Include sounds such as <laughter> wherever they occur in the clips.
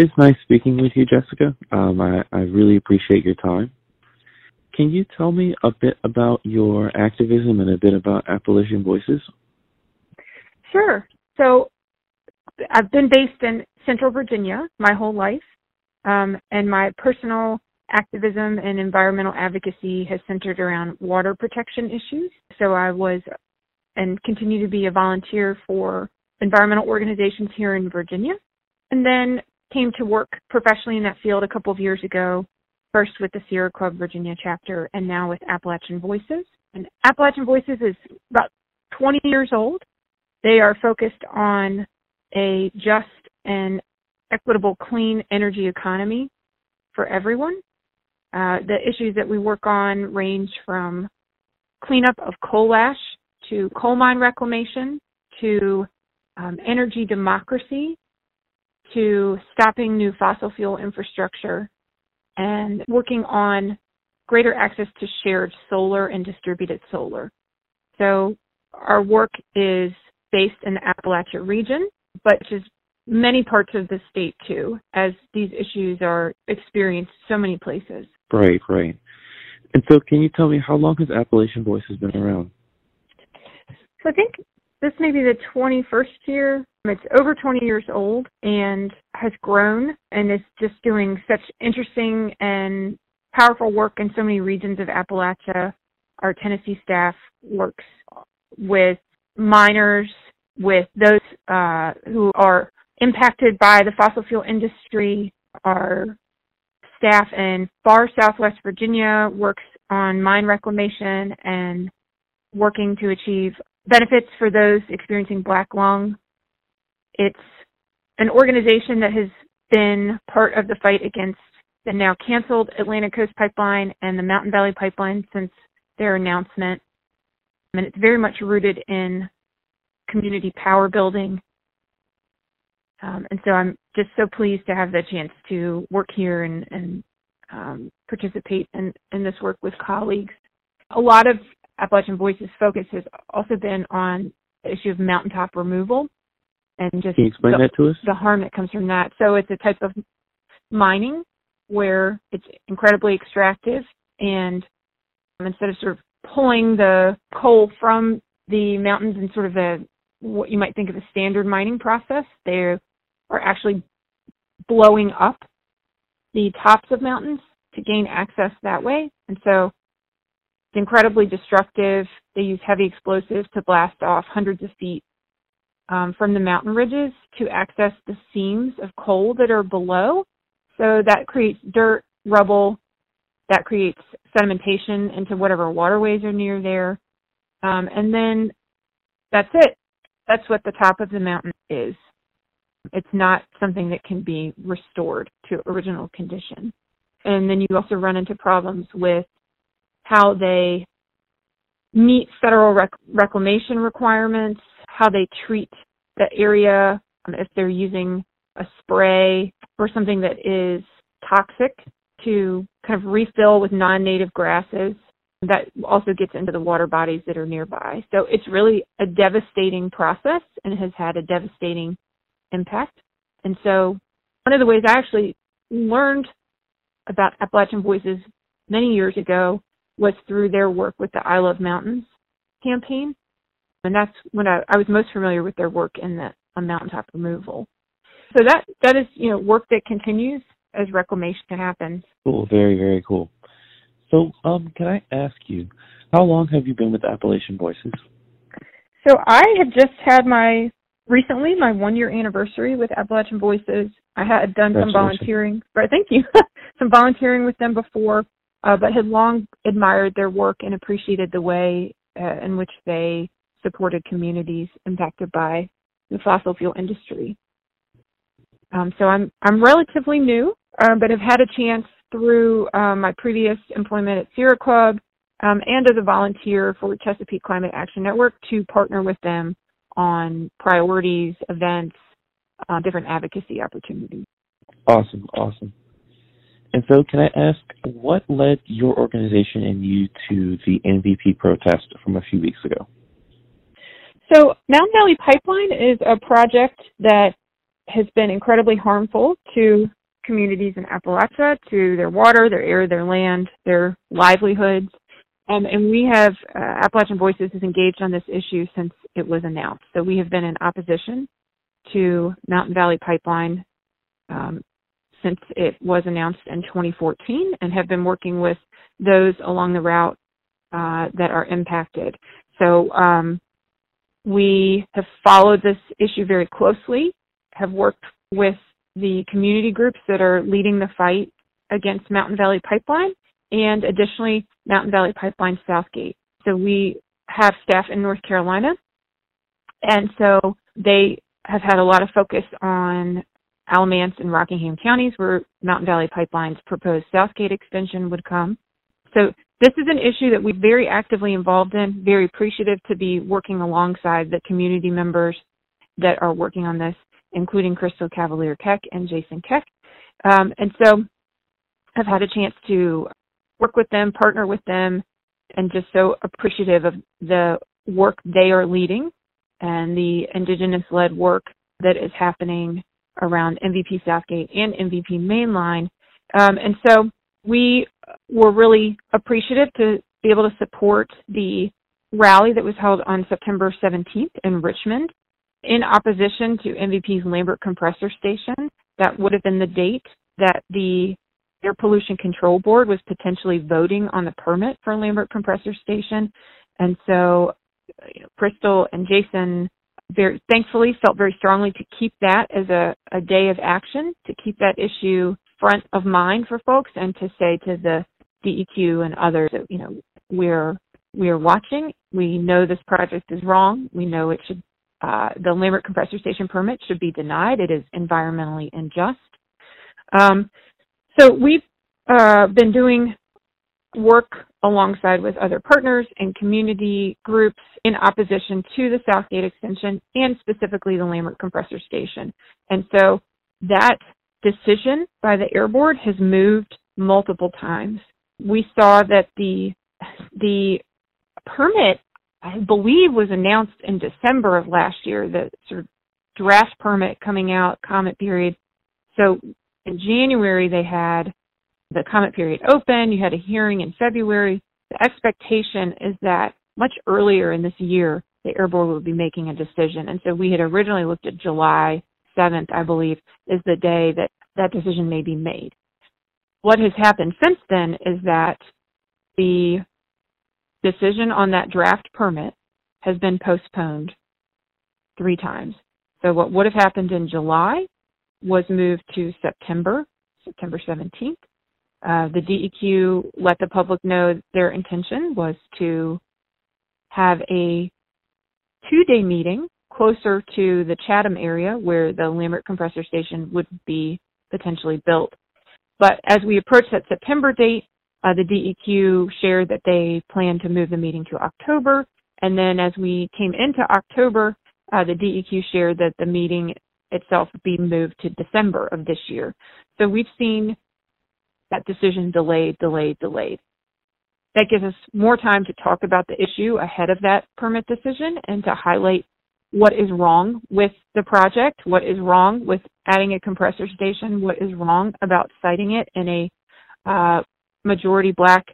It's nice speaking with you, Jessica. Um, I, I really appreciate your time. Can you tell me a bit about your activism and a bit about Appalachian Voices? Sure. So I've been based in Central Virginia my whole life, um, and my personal activism and environmental advocacy has centered around water protection issues. So I was and continue to be a volunteer for environmental organizations here in Virginia, and then came to work professionally in that field a couple of years ago, first with the Sierra Club Virginia chapter, and now with Appalachian Voices. And Appalachian Voices is about 20 years old. They are focused on a just and equitable clean energy economy for everyone. Uh, the issues that we work on range from cleanup of coal ash to coal mine reclamation to um, energy democracy to stopping new fossil fuel infrastructure and working on greater access to shared solar and distributed solar. So our work is based in the Appalachia region, but just many parts of the state too, as these issues are experienced so many places. Right, right. And so, can you tell me how long has Appalachian Voices been around? So I think this may be the 21st year. It's over 20 years old and has grown and is just doing such interesting and powerful work in so many regions of Appalachia. Our Tennessee staff works with miners, with those uh, who are impacted by the fossil fuel industry. Our staff in far southwest Virginia works on mine reclamation and working to achieve benefits for those experiencing black lung. It's an organization that has been part of the fight against the now canceled Atlantic Coast Pipeline and the Mountain Valley Pipeline since their announcement. And it's very much rooted in community power building. Um, and so I'm just so pleased to have the chance to work here and, and um, participate in, in this work with colleagues. A lot of Appalachian Voices focus has also been on the issue of mountaintop removal and just Can you explain the, that to us? the harm that comes from that. So it's a type of mining where it's incredibly extractive and instead of sort of pulling the coal from the mountains in sort of a what you might think of a standard mining process, they are actually blowing up the tops of mountains to gain access that way. And so it's incredibly destructive. They use heavy explosives to blast off hundreds of feet um, from the mountain ridges to access the seams of coal that are below. So that creates dirt, rubble, that creates sedimentation into whatever waterways are near there. Um, and then that's it. That's what the top of the mountain is. It's not something that can be restored to original condition. And then you also run into problems with how they meet federal rec- reclamation requirements, how they treat the area, um, if they're using a spray or something that is toxic to kind of refill with non-native grasses. That also gets into the water bodies that are nearby. So it's really a devastating process and has had a devastating impact. And so one of the ways I actually learned about Appalachian Voices many years ago was through their work with the I Love Mountains campaign. And that's when I, I was most familiar with their work in the on mountaintop removal. So that that is, you know, work that continues as reclamation happens. Cool, very, very cool. So, um, can I ask you, how long have you been with Appalachian Voices? So I have just had my recently my one year anniversary with Appalachian Voices. I had done some volunteering, right? thank you, <laughs> some volunteering with them before, uh, but had long admired their work and appreciated the way uh, in which they supported communities impacted by the fossil fuel industry. Um, so I'm I'm relatively new, uh, but have had a chance through um, my previous employment at Sierra Club um, and as a volunteer for Chesapeake Climate Action Network to partner with them on priorities, events, uh, different advocacy opportunities. Awesome, awesome. And so, can I ask what led your organization and you to the MVP protest from a few weeks ago? So, Mountain Valley Pipeline is a project that has been incredibly harmful to communities in Appalachia, to their water, their air, their land, their livelihoods. Um, and we have, uh, Appalachian Voices has engaged on this issue since it was announced. So we have been in opposition to Mountain Valley Pipeline um, since it was announced in 2014 and have been working with those along the route uh, that are impacted. So um, we have followed this issue very closely, have worked with the community groups that are leading the fight against Mountain Valley Pipeline and additionally Mountain Valley Pipeline Southgate. So we have staff in North Carolina and so they have had a lot of focus on Alamance and Rockingham counties where Mountain Valley Pipeline's proposed Southgate extension would come. So this is an issue that we're very actively involved in, very appreciative to be working alongside the community members that are working on this, including Crystal Cavalier Keck and Jason Keck. Um, and so I've had a chance to work with them, partner with them, and just so appreciative of the work they are leading and the indigenous led work that is happening around MVP Southgate and MVP Mainline. Um, and so we were really appreciative to be able to support the rally that was held on September 17th in Richmond in opposition to MVP's Lambert Compressor Station. That would have been the date that the Air Pollution Control Board was potentially voting on the permit for Lambert Compressor Station. And so you know, Crystal and Jason very thankfully felt very strongly to keep that as a, a day of action, to keep that issue front of mind for folks and to say to the DEQ and others that, you know, we're we're watching. We know this project is wrong. We know it should uh, the Lambert compressor station permit should be denied. It is environmentally unjust. Um, so we've uh, been doing work alongside with other partners and community groups in opposition to the Southgate extension and specifically the Lambert compressor station. And so that decision by the Air Board has moved multiple times. We saw that the the permit, I believe, was announced in December of last year. The sort of draft permit coming out, comment period. So in January they had the comment period open. You had a hearing in February. The expectation is that much earlier in this year, the Air Board will be making a decision. And so we had originally looked at July 7th, I believe, is the day that that decision may be made. What has happened since then is that the decision on that draft permit has been postponed three times. So what would have happened in July was moved to September, September 17th. Uh, the DEQ let the public know their intention was to have a two day meeting closer to the Chatham area where the Lambert compressor station would be potentially built. But as we approached that September date, uh, the DEQ shared that they plan to move the meeting to October. And then as we came into October, uh, the DEQ shared that the meeting itself would be moved to December of this year. So we've seen that decision delayed, delayed, delayed. That gives us more time to talk about the issue ahead of that permit decision and to highlight what is wrong with the project, what is wrong with adding a compressor station, what is wrong about siting it in a uh, majority black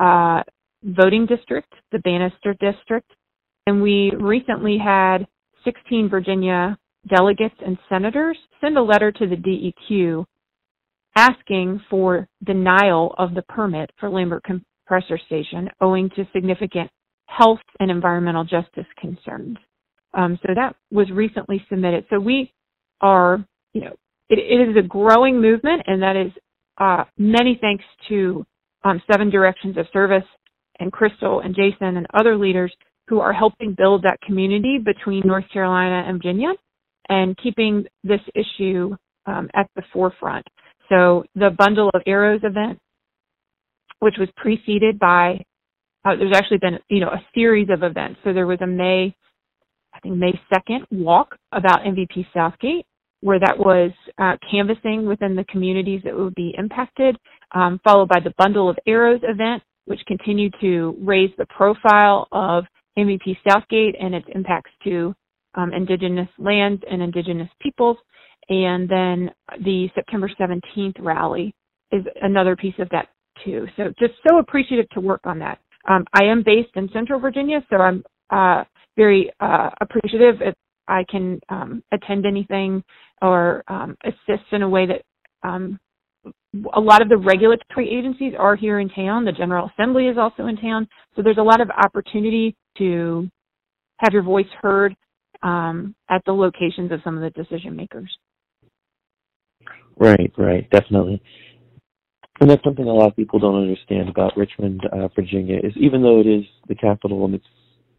uh, voting district, the Banister district. And we recently had 16 Virginia delegates and senators send a letter to the DEQ asking for denial of the permit for Lambert Compressor Station owing to significant health and environmental justice concerns. Um, so that was recently submitted. So we are, you know, it, it is a growing movement, and that is uh, many thanks to um, Seven Directions of Service and Crystal and Jason and other leaders who are helping build that community between North Carolina and Virginia and keeping this issue um, at the forefront. So the Bundle of Arrows event, which was preceded by, uh, there's actually been, you know, a series of events. So there was a May, I think May 2nd walk about MVP Southgate, where that was uh, canvassing within the communities that would be impacted, um, followed by the Bundle of Arrows event, which continued to raise the profile of MVP Southgate and its impacts to um, indigenous lands and indigenous peoples and then the September 17th rally is another piece of that too. So just so appreciative to work on that. Um, I am based in Central Virginia, so I'm uh, very uh, appreciative if I can um, attend anything or um, assist in a way that um, a lot of the regulatory agencies are here in town. The General Assembly is also in town. So there's a lot of opportunity to have your voice heard um, at the locations of some of the decision makers. Right, right, definitely. And that's something a lot of people don't understand about Richmond, uh, Virginia, is even though it is the capital and it's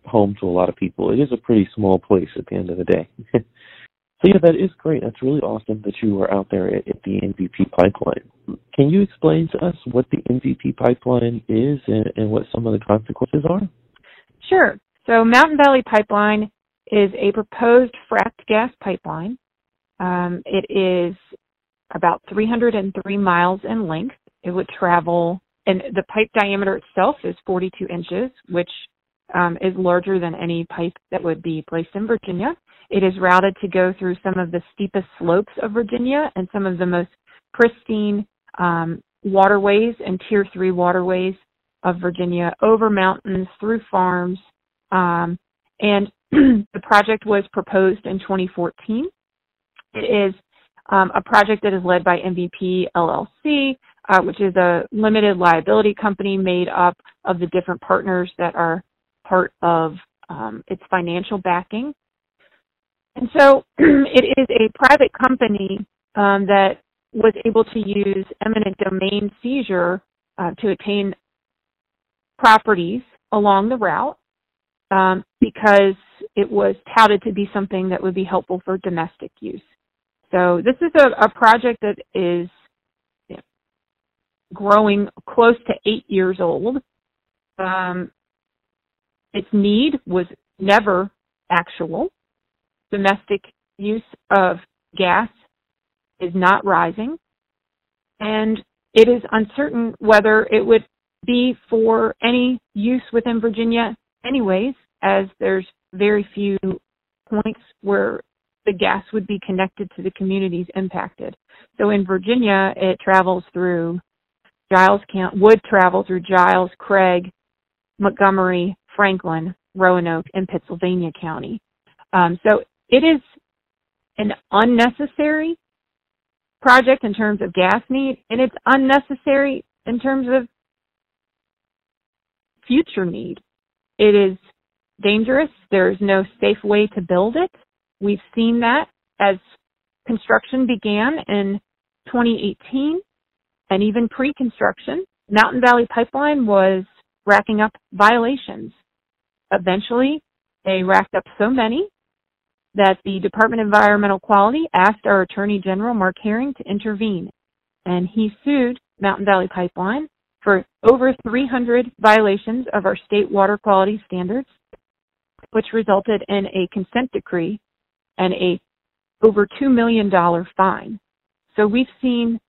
home to a lot of people, it is a pretty small place at the end of the day. <laughs> So yeah, that is great. That's really awesome that you are out there at, at, the MVP pipeline. Can you explain to us what the MVP pipeline is and, and what some of the consequences are? Sure. So Mountain Valley Pipeline is a proposed fracked gas pipeline. Um, it is about 303 miles in length. It would travel, and the pipe diameter itself is 42 inches, which um, is larger than any pipe that would be placed in Virginia. It is routed to go through some of the steepest slopes of Virginia and some of the most pristine um, waterways and Tier 3 waterways of Virginia, over mountains, through farms. Um, and <clears throat> the project was proposed in 2014. It is um, a project that is led by MVP LLC, uh, which is a limited liability company made up of the different partners that are part of um, its financial backing. And so <clears throat> it is a private company um, that was able to use eminent domain seizure uh, to attain properties along the route um, because it was touted to be something that would be helpful for domestic use. So this is a, a project that is growing close to eight years old. Um, its need was never actual domestic use of gas is not rising, and it is uncertain whether it would be for any use within Virginia anyways, as there's very few points where the gas would be connected to the communities impacted. So in Virginia, it travels through Giles County, would travel through Giles, Craig, Montgomery, Franklin, Roanoke, and Pittsylvania County. Um, so it is an unnecessary project in terms of gas need, and it's unnecessary in terms of future need. It is dangerous. There is no safe way to build it. We've seen that as construction began in 2018 and even pre-construction. Mountain Valley Pipeline was racking up violations. Eventually, they racked up so many that the Department of Environmental Quality asked our Attorney General, Mark Herring, to intervene. And he sued Mountain Valley Pipeline for over 300 violations of our state water quality standards, which resulted in a consent decree and a over $2 million fine. So we've seen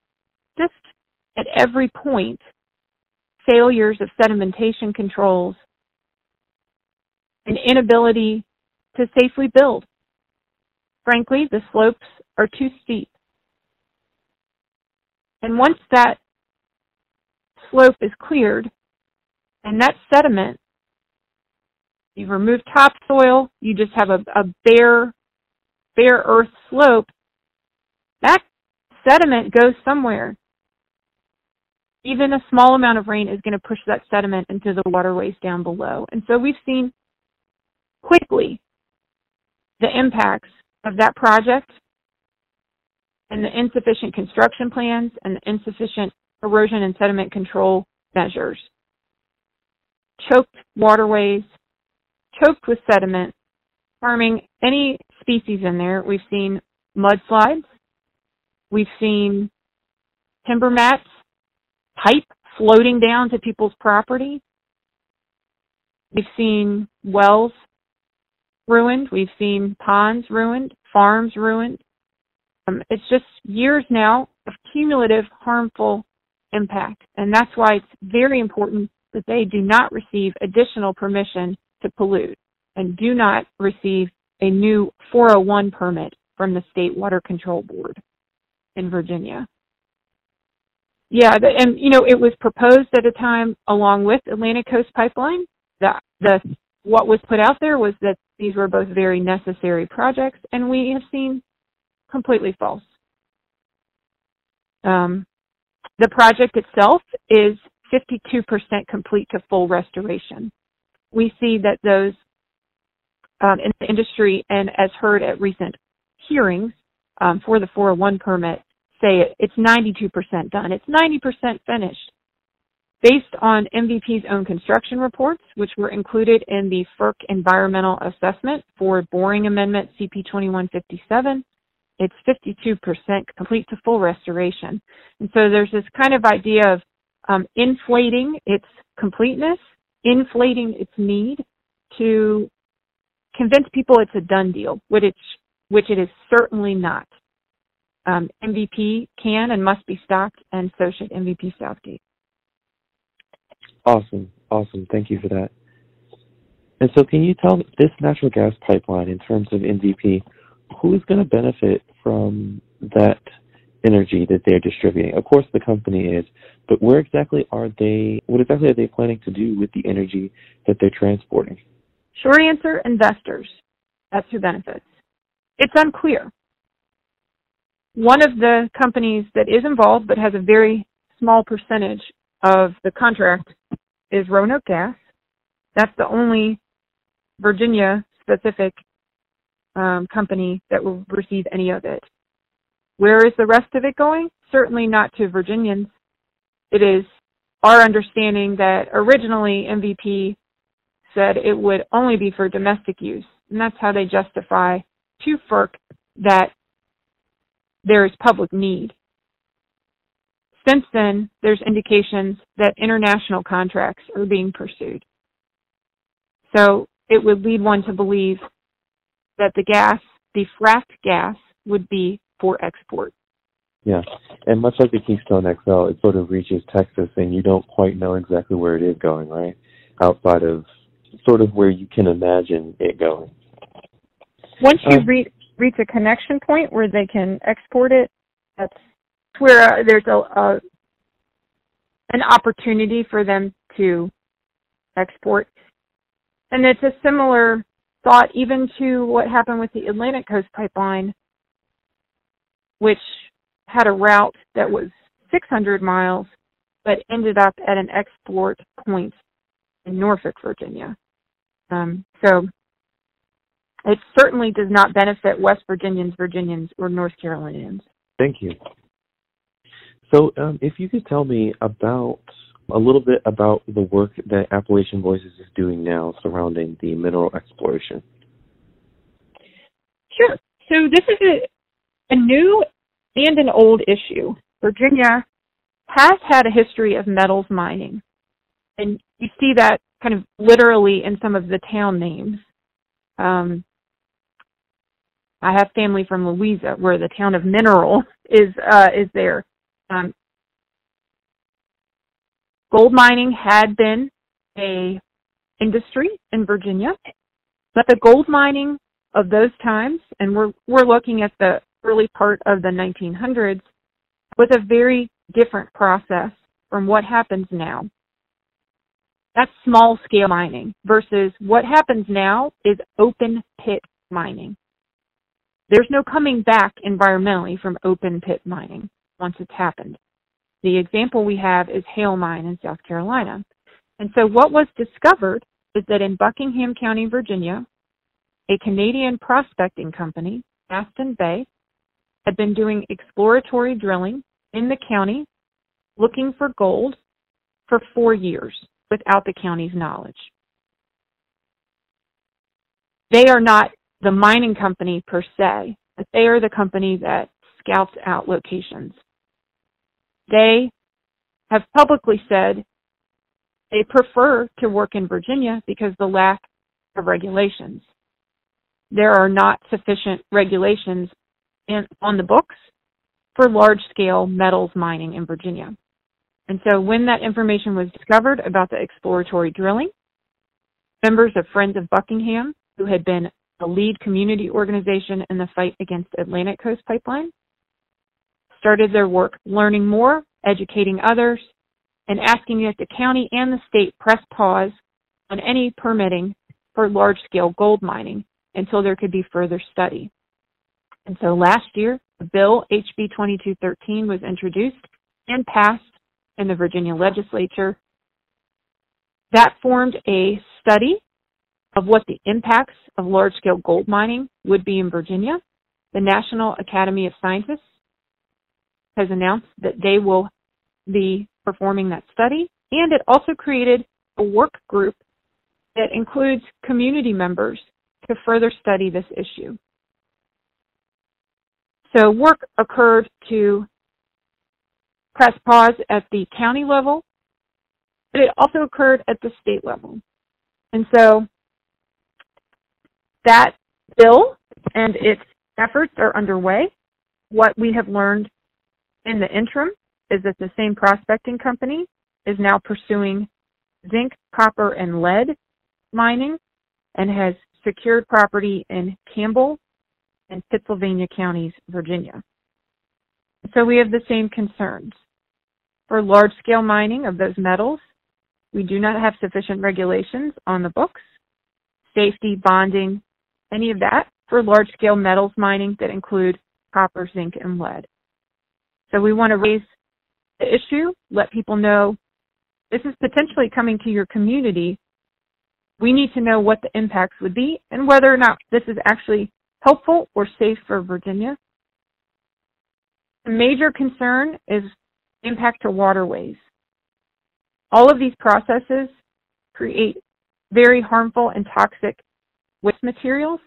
just at every point failures of sedimentation controls, an inability to safely build. Frankly, the slopes are too steep. And once that slope is cleared and that sediment, you've removed topsoil, you just have a, a bare, bare earth slope, that sediment goes somewhere. Even a small amount of rain is going to push that sediment into the waterways down below. And so we've seen quickly the impacts of that project and the insufficient construction plans and the insufficient erosion and sediment control measures. Choked waterways, choked with sediment, harming any species in there. We've seen mudslides. We've seen timber mats, pipe floating down to people's property. We've seen wells ruined. We've seen ponds ruined, farms ruined. Um, it's just years now of cumulative harmful impact. And that's why it's very important that they do not receive additional permission to pollute and do not receive a new 401 permit from the State Water Control Board in Virginia. Yeah, and you know, it was proposed at a time along with Atlantic Coast Pipeline. That the what was put out there was that these were both very necessary projects, and we have seen completely false. Um, the project itself is 52% complete to full restoration. We see that those um, in the industry and as heard at recent hearings um, for the 401 permit say it, it's 92% done. It's 90% finished. Based on MVP's own construction reports, which were included in the FERC environmental assessment for boring amendment CP 2157, it's 52% complete to full restoration. And so there's this kind of idea of um, inflating its completeness, inflating its need to convince people it's a done deal, which it, which it is certainly not. Um, MVP can and must be stopped, and so should MVP Southgate. Awesome, awesome. Thank you for that. And so, can you tell this natural gas pipeline, in terms of MVP, who is going to benefit from that energy that they're distributing? Of course, the company is, but where exactly are they? What exactly are they planning to do with the energy that they're transporting? Short answer: investors. That's who benefits. It's unclear. One of the companies that is involved but has a very small percentage of the contract is Roanoke Gas. That's the only Virginia specific um, company that will receive any of it. Where is the rest of it going? Certainly not to Virginians. It is our understanding that originally MVP said it would only be for domestic use. And that's how they justify to FERC that there is public need. Since then, there's indications that international contracts are being pursued. So it would lead one to believe that the gas, the fracked gas, would be for export. Yeah, and much like the Keystone XL, it sort of reaches Texas, and you don't quite know exactly where it is going, right? Outside of sort of where you can imagine it going. Once you um, reach reach a connection point where they can export it, that's where uh, there's a, a an opportunity for them to export. And it's a similar thought even to what happened with the Atlantic Coast Pipeline, which had a route that was 600 miles, but ended up at an export point in Norfolk, Virginia. Um, so it certainly does not benefit West Virginians, Virginians, or North Carolinians. Thank you. So, um, if you could tell me about a little bit about the work that Appalachian Voices is doing now surrounding the mineral exploration. Sure. So this is a, a new and an old issue. Virginia has had a history of metals mining, and you see that kind of literally in some of the town names. Um, I have family from Louisa, where the town of Mineral <laughs> is uh, is there. Um, gold mining had been a industry in Virginia, but the gold mining of those times, and we're we're looking at the early part of the 1900s, was a very different process from what happens now. That's small scale mining versus what happens now is open pit mining. There's no coming back environmentally from open pit mining once it's happened. The example we have is Haile Mine in South Carolina. And so what was discovered is that in Buckingham County, Virginia, a Canadian prospecting company, Aston Bay, had been doing exploratory drilling in the county looking for gold for four years without the county's knowledge. They are not the mining company per se, but they are the company that scouts out locations. They have publicly said they prefer to work in Virginia because the lack of regulations. There are not sufficient regulations in, on the books for large scale metals mining in Virginia. And so when that information was discovered about the exploratory drilling, members of Friends of Buckingham who had been a lead community organization in the fight against Atlantic Coast Pipeline, started their work learning more, educating others, and asking that the county and the state press pause on any permitting for large scale gold mining until there could be further study. And so last year, the bill HB 2213 was introduced and passed in the Virginia legislature. That formed a study of what the impacts of large scale gold mining would be in Virginia. The National Academy of Scientists has announced that they will be performing that study, and it also created a work group that includes community members to further study this issue. So work occurred to press pause at the county level, but it also occurred at the state level. And so that bill and its efforts are underway. What we have learned in the interim is that the same prospecting company is now pursuing zinc, copper, and lead mining and has secured property in Campbell and Pittsylvania counties, Virginia. So we have the same concerns. For large scale mining of those metals, we do not have sufficient regulations on the books, safety, bonding, any of that for large scale metals mining that include copper, zinc, and lead. So we want to raise the issue, let people know this is potentially coming to your community. We need to know what the impacts would be and whether or not this is actually helpful or safe for Virginia. The major concern is impact to waterways. All of these processes create very harmful and toxic waste materials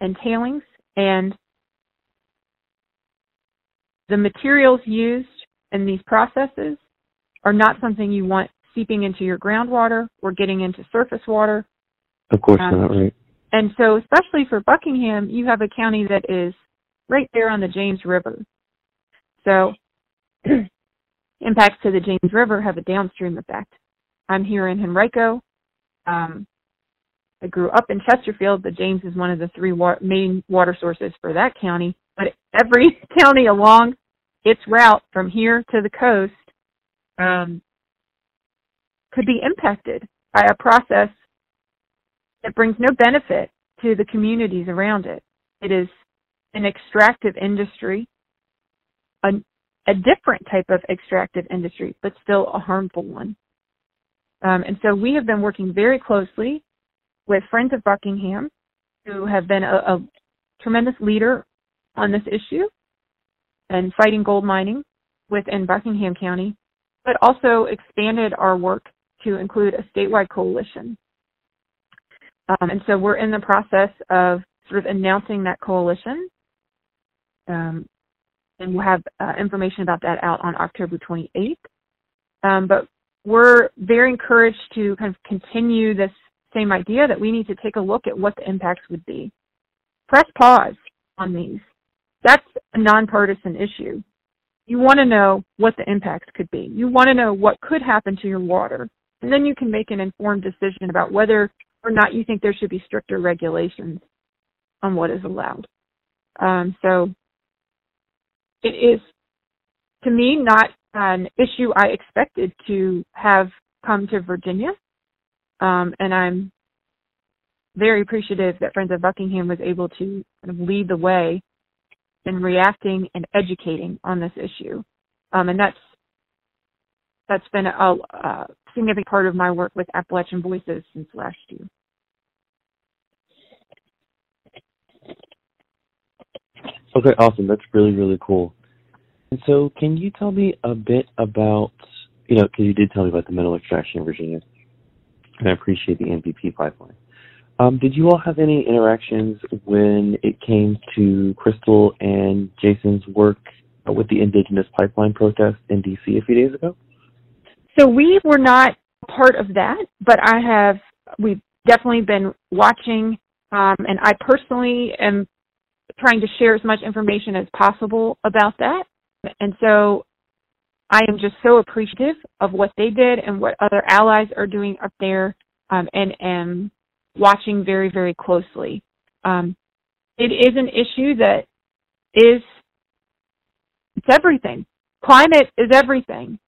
and tailings and the materials used in these processes are not something you want seeping into your groundwater or getting into surface water. Of course um, not, right. And so, especially for Buckingham, you have a county that is right there on the James River. So, <clears throat> impacts to the James River have a downstream effect. I'm here in Henrico. Um, I grew up in Chesterfield. The James is one of the three wa- main water sources for that county. But every <laughs> county along its route from here to the coast um, could be impacted by a process that brings no benefit to the communities around it. It is an extractive industry, a, a different type of extractive industry, but still a harmful one. Um, and so we have been working very closely with Friends of Buckingham, who have been a, a tremendous leader on this issue and fighting gold mining within Buckingham County, but also expanded our work to include a statewide coalition. Um, and so we're in the process of sort of announcing that coalition. Um, and we'll have uh, information about that out on October 28th. Um, but we're very encouraged to kind of continue this same idea that we need to take a look at what the impacts would be. Press pause on these. That's a nonpartisan issue. You want to know what the impacts could be. You want to know what could happen to your water. And then you can make an informed decision about whether or not you think there should be stricter regulations on what is allowed. Um, so it is, to me, not an issue I expected to have come to Virginia. Um, and I'm very appreciative that Friends of Buckingham was able to kind of lead the way in reacting and educating on this issue. Um, and that's that's been a, a, significant part of my work with Appalachian Voices since last year. Okay, awesome. That's really, really cool. And so, can you tell me a bit about, you know, because you did tell me about the metal extraction in Virginia and I appreciate the MVP pipeline. Um, did you all have any interactions when it came to Crystal and Jason's work with the Indigenous Pipeline protest in DC a few days ago? So we were not part of that, but I have. We've definitely been watching, um, and I personally am trying to share as much information as possible about that. And so I am just so appreciative of what they did and what other allies are doing up there, um, and am watching very, very closely. Um, it is an issue that is it's everything. Climate is everything.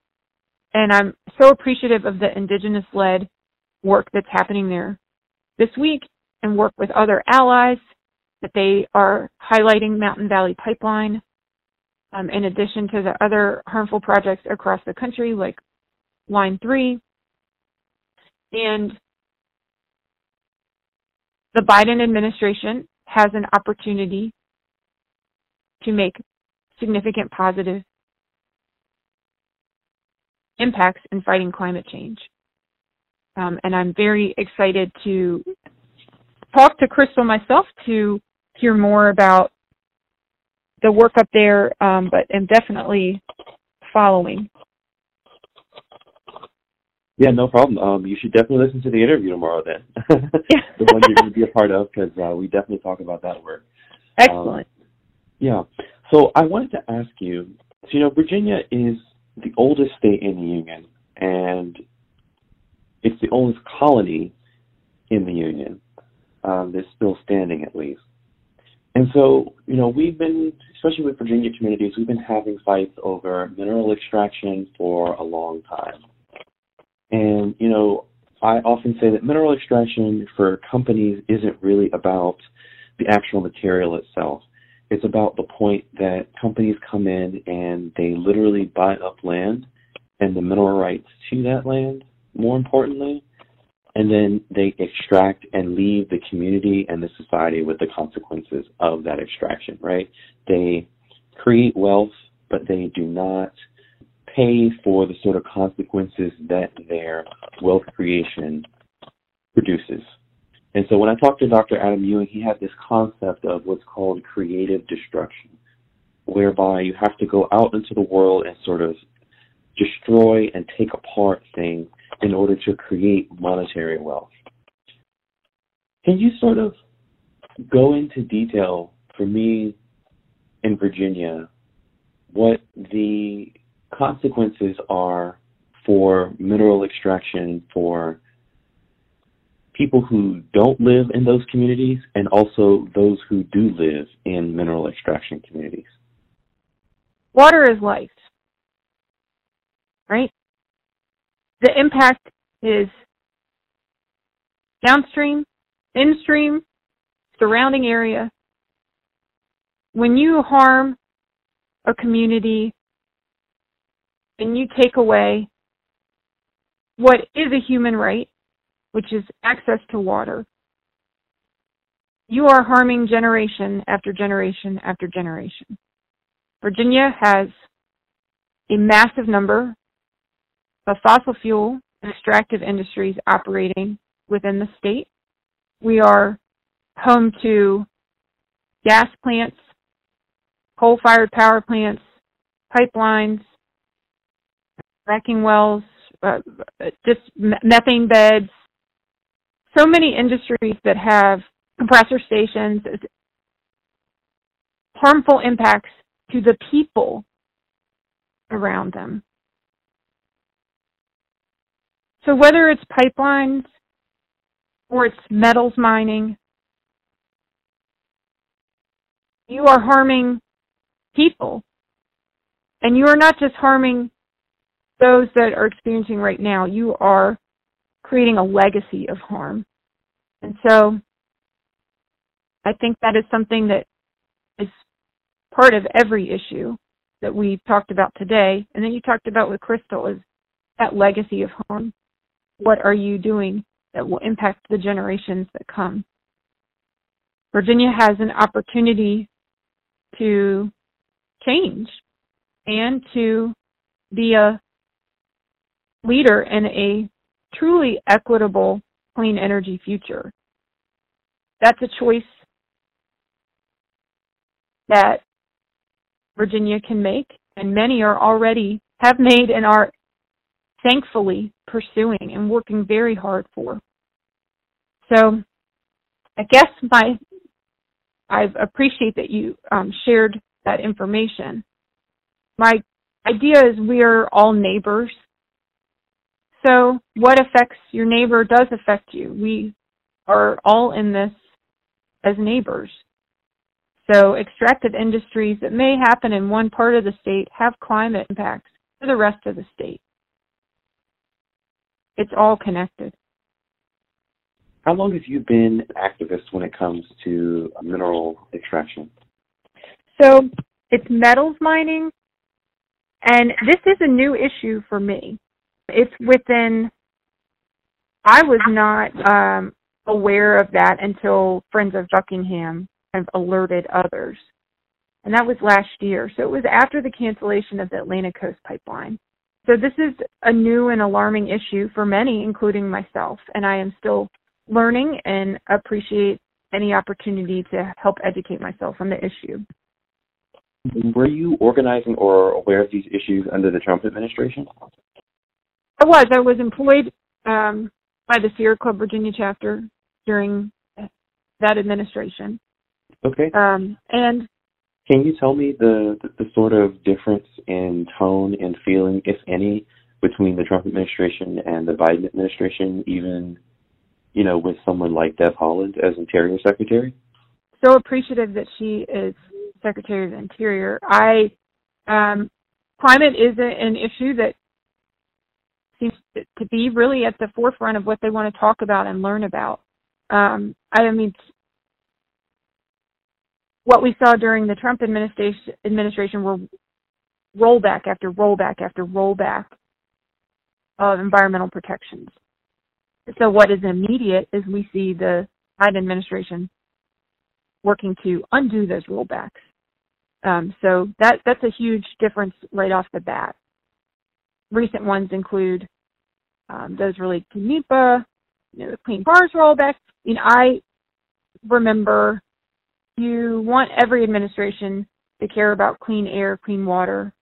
And I'm so appreciative of the indigenous led work that's happening there this week and work with other allies that they are highlighting Mountain Valley Pipeline um, in addition to the other harmful projects across the country like Line 3. And the Biden administration has an opportunity to make significant positive impacts in fighting climate change. Um, and I'm very excited to talk to Crystal myself to hear more about the work up there, um, but am definitely following. Yeah, no problem. Um, you should definitely listen to the interview tomorrow then. <laughs> yeah. the one you're going to be a part of because uh, we definitely talk about that work. Excellent. Um, yeah. So I wanted to ask you, so, you know, Virginia is the oldest state in the Union, and it's the oldest colony in the Union um, that's still standing, at least. And so, you know, we've been, especially with Virginia communities, we've been having fights over mineral extraction for a long time. And, you know, I often say that mineral extraction for companies isn't really about the actual material itself. It's about the point that companies come in and they literally buy up land and the mineral rights to that land, more importantly, and then they extract and leave the community and the society with the consequences of that extraction, right? They create wealth, but they do not pay for the sort of consequences that their wealth creation produces. And so when I talked to Dr. Adam Ewing, he had this concept of what's called creative destruction, whereby you have to go out into the world and sort of destroy and take apart things in order to create monetary wealth. Can you sort of go into detail for me in Virginia what the consequences are for mineral extraction for people who don't live in those communities and also those who do live in mineral extraction communities. Water is life, right? The impact is downstream, instream, surrounding area. When you harm a community and you take away what is a human right, which is access to water, you are harming generation after generation after generation. Virginia has a massive number fossil fuel and extractive industries operating within the state. We are home to gas plants, coal fired power plants, pipelines, fracking wells, uh, just methane beds, so many industries that have compressor stations, harmful impacts to the people around them. So whether it's pipelines or it's metals mining, you are harming people. And you are not just harming those that are experiencing right now, you are creating a legacy of harm. And so I think that is something that is part of every issue that we've talked about today. And then you talked about with Crystal is that legacy of harm. What are you doing that will impact the generations that come? Virginia has an opportunity to change and to be a leader in a truly equitable clean energy future. That's a choice that Virginia can make, and many are already have made and are thankfully pursuing and working very hard for. So, I guess my I appreciate that you um, shared that information. My idea is we are all neighbors so what affects your neighbor does affect you. We are all in this as neighbors. So extractive industries that may happen in one part of the state have climate impacts to the rest of the state. It's all connected. How long have you been an activist when it comes to mineral extraction? So it's metals mining, and this is a new issue for me. It's within, I was not um, aware of that until Friends of Buckingham have alerted others. And that was last year. So it was after the cancellation of the Atlantic Coast Pipeline. So this is a new and alarming issue for many, including myself. And I am still learning and appreciate any opportunity to help educate myself on the issue. Were you organizing or aware of these issues under the Trump administration? I was. I was employed um, by the Sierra Club Virginia chapter during that administration. Okay. Um, and can you tell me the, the, sort of difference in tone and feeling, if any, between the Trump administration and the Biden administration, even you know, with someone like Deb Haaland as Interior Secretary? So appreciative that she is Secretary of Interior. I um, climate is a, an issue that seems to be really at the forefront of what they want to talk about and learn about. Um, I mean, what we saw during the Trump administration administration were rollback after rollback after rollback of environmental protections. So what is immediate is we see the Biden administration working to undo those rollbacks. Um, so that that's a huge difference right off the bat. Recent ones include um, those related to NEPA, you know, the Clean Cars rollback. I mean, I remember you want every administration to care about clean air, clean water,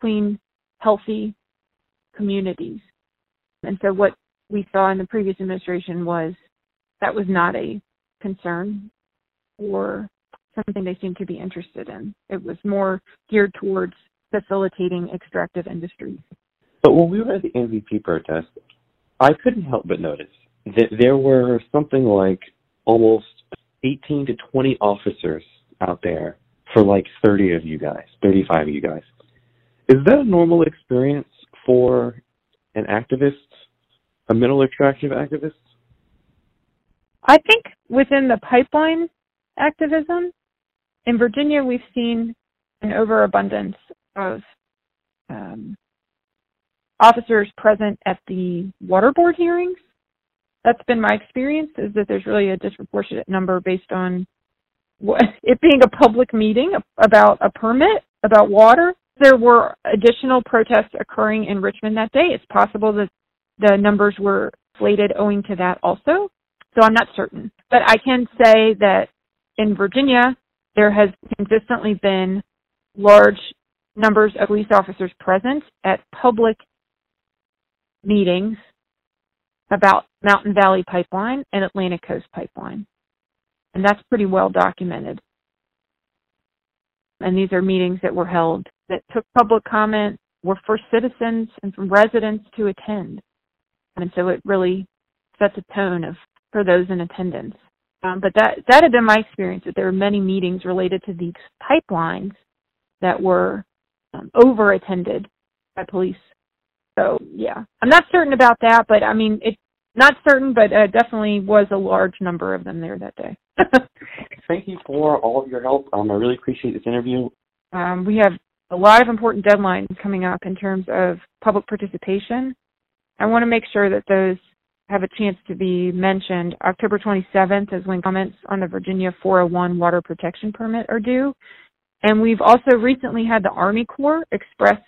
clean, healthy communities. And so what we saw in the previous administration was that was not a concern or something they seemed to be interested in. It was more geared towards facilitating extractive industries. But when we were at the MVP protest, I couldn't help but notice that there were something like almost 18 to 20 officers out there for like 30 of you guys, 35 of you guys. Is that a normal experience for an activist a mineral extraction activist? I think within the pipeline activism in Virginia, we've seen an overabundance of um, officers present at the water board hearings. That's been my experience is that there's really a disproportionate number based on what, <laughs> it being a public meeting about a permit about water. There were additional protests occurring in Richmond that day. It's possible that the numbers were inflated owing to that also. So I'm not certain. But I can say that in Virginia, there has consistently been large numbers of police officers present at public meetings about Mountain Valley Pipeline and Atlantic Coast Pipeline. And that's pretty well documented. And these are meetings that were held that took public comment, were for citizens and from residents to attend. And so it really sets a tone of for those in attendance. Um, but that that had been my experience that there were many meetings related to these pipelines that were um, over attended by police. So yeah, I'm not certain about that, but I mean it not certain, but uh, definitely was a large number of them there that day. <laughs> Thank you for all of your help. Um, I really appreciate this interview. Um, we have a lot of important deadlines coming up in terms of public participation I want to make sure that those have a chance to be mentioned. October 27th is when comments on the Virginia 401 water protection permit are due. And we've also recently had the Army Corps express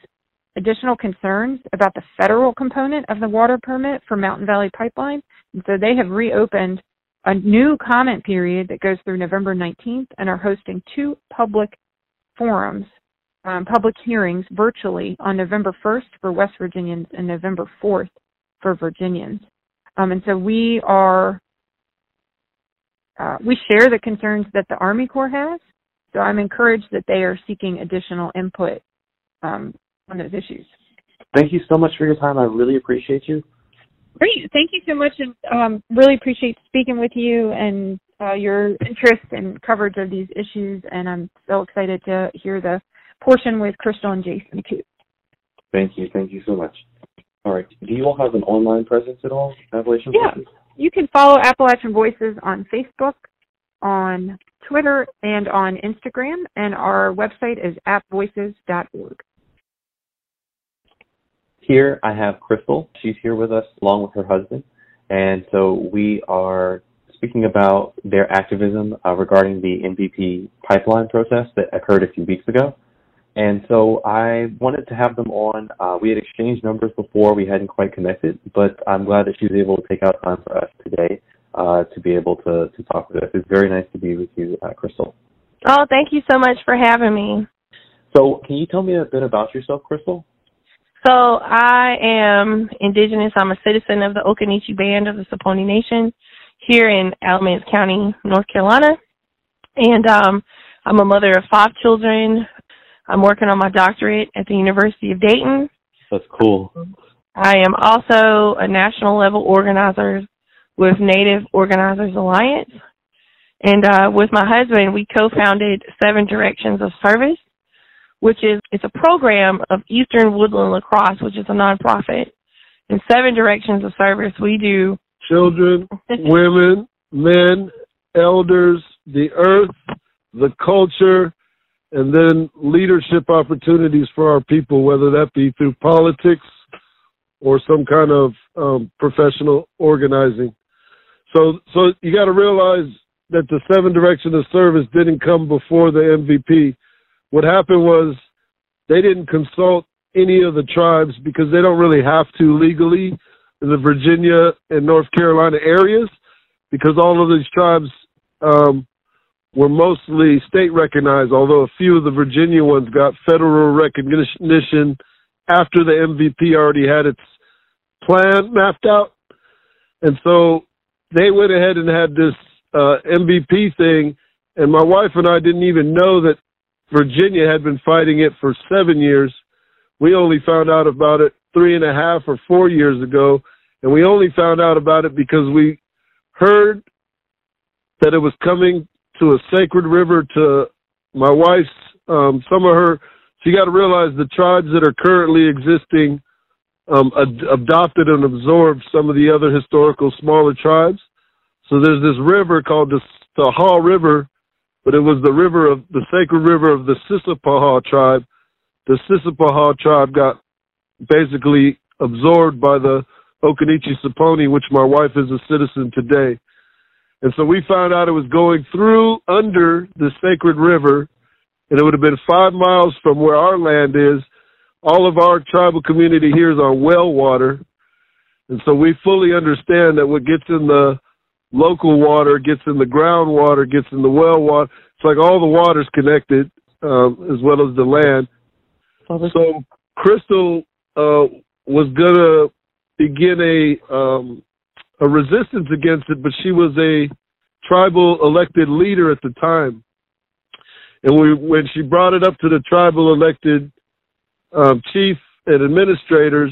additional concerns about the federal component of the water permit for Mountain Valley Pipeline. And so they have reopened a new comment period that goes through November 19th and are hosting two public forums um, public hearings virtually on November 1st for West Virginians and November 4th for Virginians. Um, and so we are, uh, we share the concerns that the Army Corps has. So I'm encouraged that they are seeking additional input um, on those issues. Thank you so much for your time. I really appreciate you. Great. Thank you so much, and um, really appreciate speaking with you and uh, your interest and coverage of these issues. And I'm so excited to hear the portion with Crystal and Jason too. Thank you. Thank you so much. All right. Do you all have an online presence at all, Appalachian Yeah. Voices? You can follow Appalachian Voices on Facebook, on Twitter, and on Instagram. And our website is appvoices.org. Here I have Crystal. She's here with us along with her husband. And so we are speaking about their activism uh, regarding the MVP pipeline process that occurred a few weeks ago. And so I wanted to have them on. Uh, we had exchanged numbers before. We hadn't quite connected, but I'm glad that she was able to take out time for us today uh, to be able to, to talk with us. It's very nice to be with you, uh, Crystal. Oh, thank you so much for having me. So can you tell me a bit about yourself, Crystal? So I am indigenous. I'm a citizen of the Occaneechi Band of the Saponi Nation here in Alamance County, North Carolina. And um, I'm a mother of five children. I'm working on my doctorate at the University of Dayton. That's cool. I am also a national level organizer with Native Organizers Alliance. And uh, with my husband, we co-founded Seven Directions of Service, which is it's a program of Eastern Woodland Lacrosse, which is a nonprofit. In Seven Directions of Service, we do children, <laughs> women, men, elders, the earth, the culture, and then leadership opportunities for our people, whether that be through politics or some kind of um, professional organizing. So, so you got to realize that the seven direction of service didn't come before the MVP. What happened was they didn't consult any of the tribes because they don't really have to legally in the Virginia and North Carolina areas because all of these tribes um, were mostly state recognized, although a few of the Virginia ones got federal recognition after the MVP already had its plan mapped out. And so they went ahead and had this uh, MVP thing, and my wife and I didn't even know that Virginia had been fighting it for seven years. We only found out about it three and a half or four years ago, and we only found out about it because we heard that it was coming to a sacred river to my wife's um some of her so you got to realize the tribes that are currently existing um ad- adopted and absorbed some of the other historical smaller tribes so there's this river called the Haw River but it was the river of the sacred river of the Sissipahaw tribe the Sissipahaw tribe got basically absorbed by the Occaneechi Saponi which my wife is a citizen today and so we found out it was going through under the sacred river, and it would have been five miles from where our land is. All of our tribal community here is on well water. And so we fully understand that what gets in the local water gets in the groundwater, gets in the well water. It's like all the water's connected, um, as well as the land. So Crystal uh, was gonna begin a um, a resistance against it, but she was a tribal elected leader at the time. And we, when she brought it up to the tribal elected um, chief and administrators,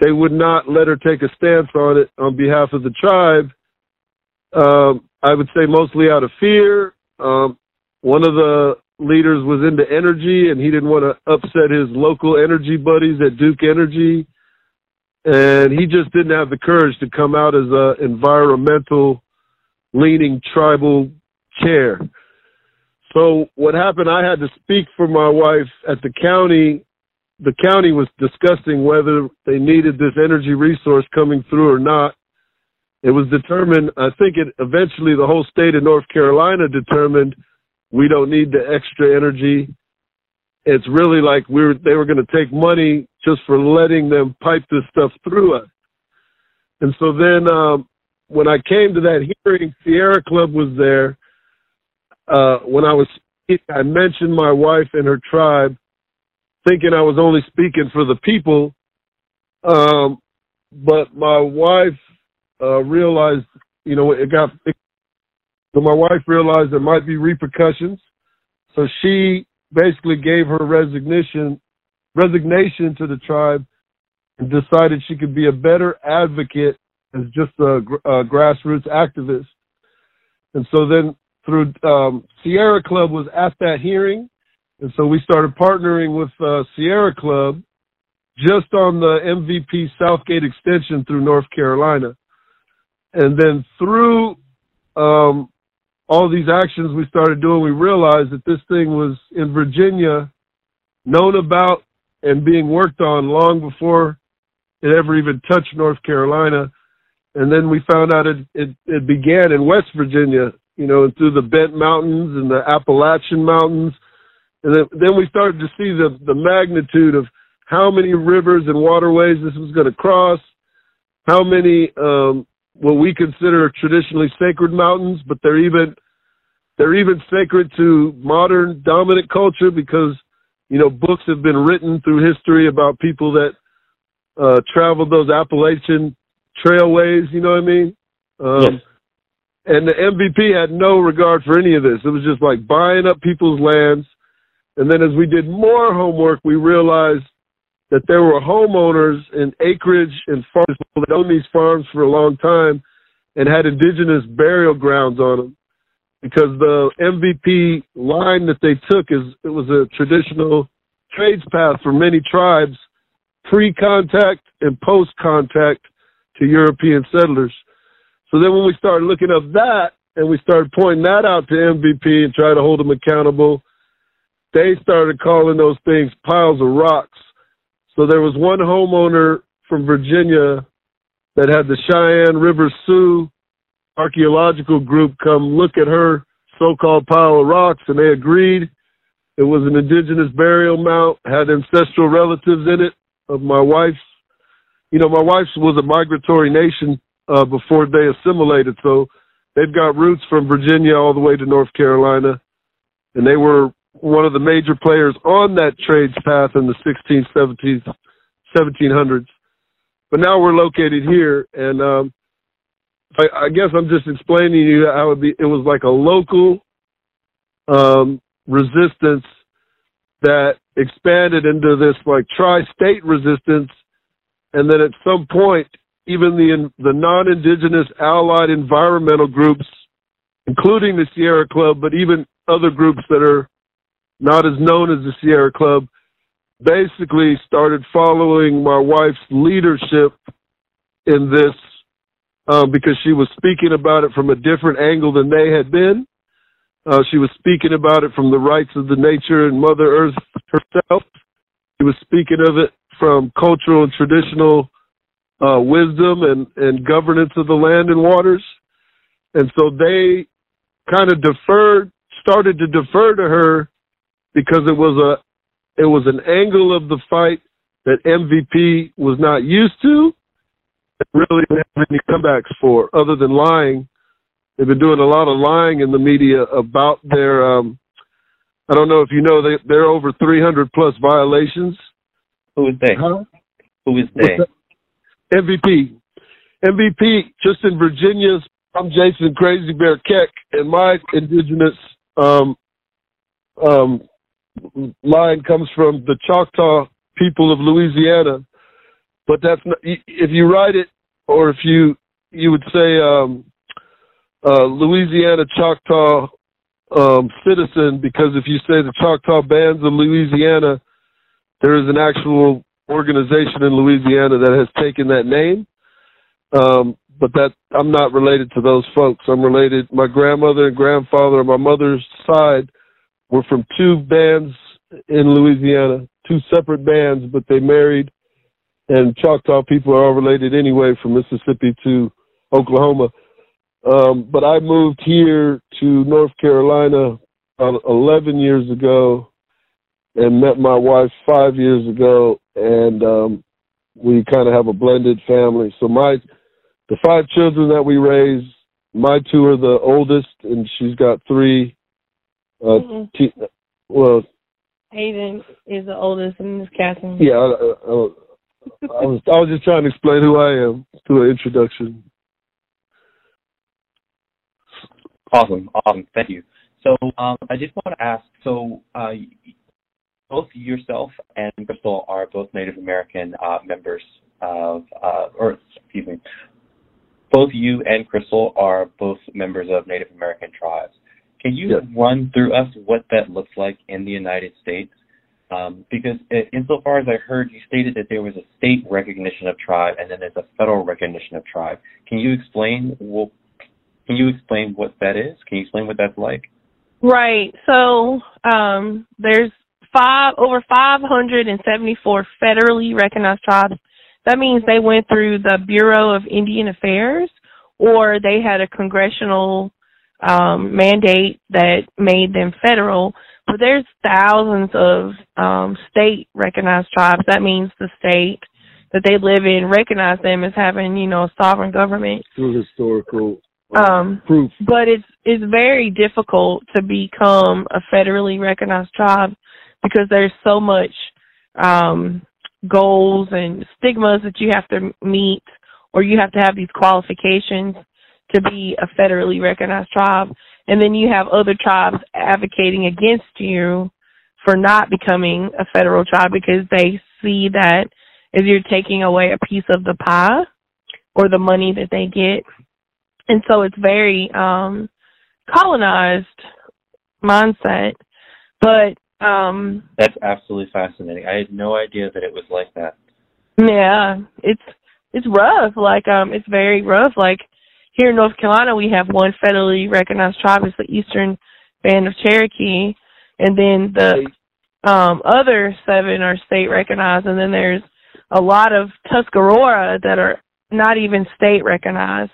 they would not let her take a stance on it on behalf of the tribe. Um, I would say mostly out of fear. Um, one of the leaders was into energy, and he didn't want to upset his local energy buddies at Duke Energy and he just didn't have the courage to come out as a environmental leaning tribal chair. So what happened, I had to speak for my wife at the county. The county was discussing whether they needed this energy resource coming through or not. It was determined, I think it eventually the whole state of North Carolina determined we don't need the extra energy it's really like we were they were going to take money just for letting them pipe this stuff through us. And so then um, when I came to that hearing, Sierra Club was there. Uh, when I was I mentioned my wife and her tribe, thinking I was only speaking for the people. Um, but my wife uh, realized, you know, it got. So my wife realized there might be repercussions. So she basically gave her resignation resignation to the tribe and decided she could be a better advocate as just a, a grassroots activist. And so then through um, Sierra Club was at that hearing, and so we started partnering with uh, Sierra Club just on the MVP Southgate extension through North Carolina. And then through um, all these actions we started doing, we realized that this thing was in Virginia, known about and being worked on long before it ever even touched North Carolina. And then we found out it, it, it began in West Virginia, you know, and through the Bent Mountains and the Appalachian Mountains. And then, then we started to see the, the magnitude of how many rivers and waterways this was going to cross, how many um, what we consider traditionally sacred mountains, but they're even they're even sacred to modern dominant culture because you know books have been written through history about people that uh, traveled those Appalachian trailways. You know what I mean? Um, yes. And the MVP had no regard for any of this. It was just like buying up people's lands. And then as we did more homework, we realized that there were homeowners in acreage and farms that owned these farms for a long time and had indigenous burial grounds on them because the MVP line that they took is it was a traditional trades path for many tribes pre-contact and post-contact to European settlers. So then when we started looking up that and we started pointing that out to MVP and try to hold them accountable, they started calling those things piles of rocks so there was one homeowner from Virginia that had the Cheyenne River Sioux archaeological group come look at her so-called pile of rocks, and they agreed it was an indigenous burial mount, had ancestral relatives in it of my wife's. You know, my wife's was a migratory nation uh, before they assimilated, so they've got roots from Virginia all the way to North Carolina, and they were one of the major players on that trades path in the 16th, 17th, 1700s. But now we're located here, and um, I, I guess I'm just explaining to you how it, be, it was like a local um, resistance that expanded into this like tri-state resistance, and then at some point, even the the non-indigenous allied environmental groups, including the Sierra Club, but even other groups that are not as known as the Sierra Club, basically started following my wife's leadership in this um, because she was speaking about it from a different angle than they had been. Uh, she was speaking about it from the rights of the nature and Mother Earth herself. She was speaking of it from cultural and traditional uh, wisdom and, and governance of the land and waters. And so they kind of deferred, started to defer to her because it was a it was an angle of the fight that MVP was not used to really didn't have any comebacks for other than lying. They've been doing a lot of lying in the media about their um I don't know if you know they they're over 300 plus violations. Who is they? Huh? Who is they? MVP. MVP just in Virginia's I'm Jason Crazy Bear Keck and my indigenous um um line comes from the Choctaw people of Louisiana, but that's not, if you write it or if you you would say um, uh, Louisiana Choctaw um, citizen because if you say the Choctaw Bands of Louisiana, there is an actual organization in Louisiana that has taken that name. Um, but that I'm not related to those folks. I'm related. My grandmother and grandfather on my mother's side were from two bands in Louisiana, two separate bands, but they married. And Choctaw people are all related anyway from Mississippi to Oklahoma. Um, but I moved here to North Carolina about 11 years ago and met my wife five years ago. And um, we kind of have a blended family. So my the five children that we raise, my two are the oldest, and she's got three uh, mm-hmm. T- well, Hayden is the oldest, and Miss Catherine. Yeah, I, I, I, was I was just trying to explain who I am through an introduction. Awesome, awesome, thank you. So um, I just want to ask, so uh, both yourself and Crystal are both Native American uh, members of, uh, or excuse me, both you and Crystal are both members of Native American tribes. Can you Yes. run through us what that looks like in the United States? Um, because i- insofar as I heard, you stated that there was a state recognition of tribe and then there's a federal recognition of tribe. Can you explain? Well, can you explain what that is? Can you explain what that's like? Right. So um, there's five over 574 federally recognized tribes. That means they went through the Bureau of Indian Affairs, or they had a congressional um, mandate that made them federal. But there's thousands of um, state recognized tribes. That means the state that they live in recognize them as having, you know, a sovereign government. Through historical Um, proof. but it's it's very difficult to become a federally recognized tribe because there's so much um goals and stigmas that you have to meet or you have to have these qualifications to be a federally recognized tribe. And then you have other tribes advocating against you for not becoming a federal tribe because they see that as you're taking away a piece of the pie or the money that they get. And so it's very um colonized mindset. But um That's absolutely fascinating. I had no idea that it was like that. yeah it's it's rough. Like um it's very rough. Like here in north carolina we have one federally recognized tribe. It's the eastern band of cherokee. And then the um other seven are state recognized. And then there's a lot of tuscarora that are not even state recognized.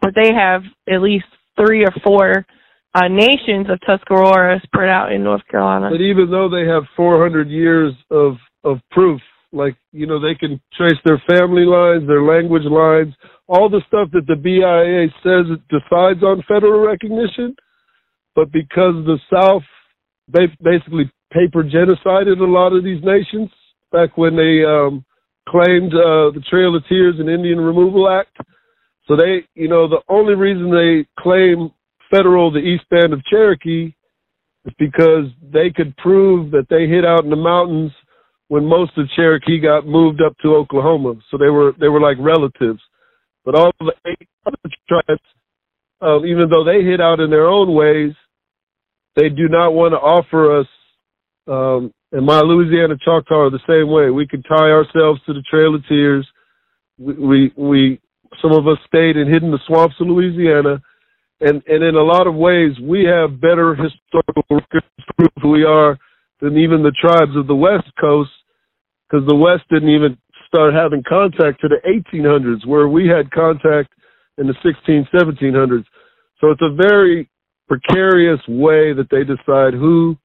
But they have at least three or four uh, nations of Tuscarora spread out in North Carolina. But even though they have 400 years of of proof, like you know, they can trace their family lines, their language lines, all the stuff that the BIA says it decides on federal recognition. But because the South they basically paper genocided a lot of these nations back when they um, claimed uh, the Trail of Tears and Indian Removal Act. So they, you know, the only reason they claim federal the East Band of Cherokee is because they could prove that they hid out in the mountains when most of Cherokee got moved up to Oklahoma. So they were they were like relatives. But all of the eight other tribes, uh, even though they hid out in their own ways, they do not want to offer us. Um, and my Louisiana Choctaw are the same way. We could tie ourselves to the Trail of Tears. We we, we some of us stayed and hid in the swamps of Louisiana and and in a lot of ways we have better historical records to prove who we are than even the tribes of the west coast because the west didn't even start having contact to the 1800s where we had contact in the 16 1700s so it's a very precarious way that they decide who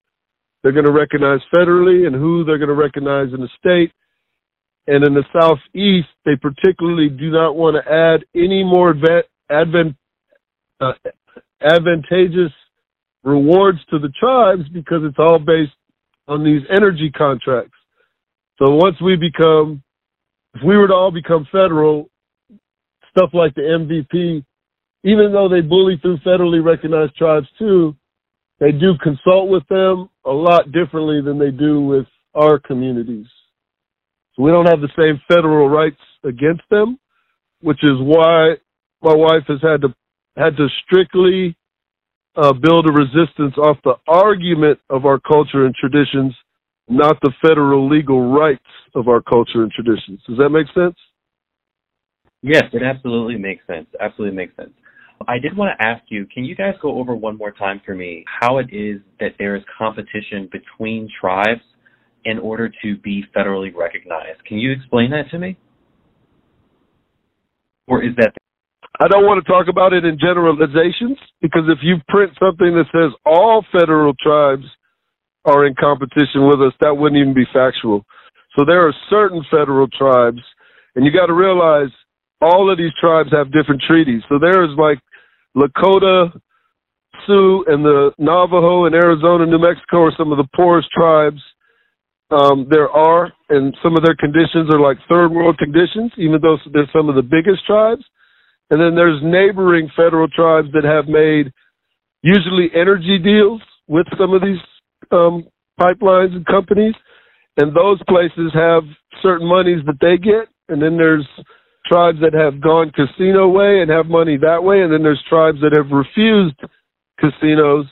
they're going to recognize federally and who they're going to recognize in the state and in the southeast they particularly do not want to add any more advent, advent uh, advantageous rewards to the tribes because it's all based on these energy contracts. So once we become, if we were to all become federal, stuff like the MVP, even though they bully through federally recognized tribes too, they do consult with them a lot differently than they do with our communities. So we don't have the same federal rights against them, which is why my wife has had to had to strictly uh, build a resistance off the argument of our culture and traditions, not the federal legal rights of our culture and traditions. Does that make sense? Yes, it absolutely makes sense. Absolutely makes sense. I did want to ask you, can you guys go over one more time for me how it is that there is competition between tribes in order to be federally recognized? Can you explain that to me? Or is that I don't want to talk about it in generalizations because if you print something that says all federal tribes are in competition with us, that wouldn't even be factual. So there are certain federal tribes, and you got to realize all of these tribes have different treaties. So there is like Lakota, Sioux, and the Navajo in Arizona, New Mexico are some of the poorest tribes um, there are, and some of their conditions are like third world conditions, even though they're some of the biggest tribes. And then there's neighboring federal tribes that have made usually energy deals with some of these um, pipelines and companies. And those places have certain monies that they get, and then there's tribes that have gone casino way and have money that way, and then there's tribes that have refused casinos.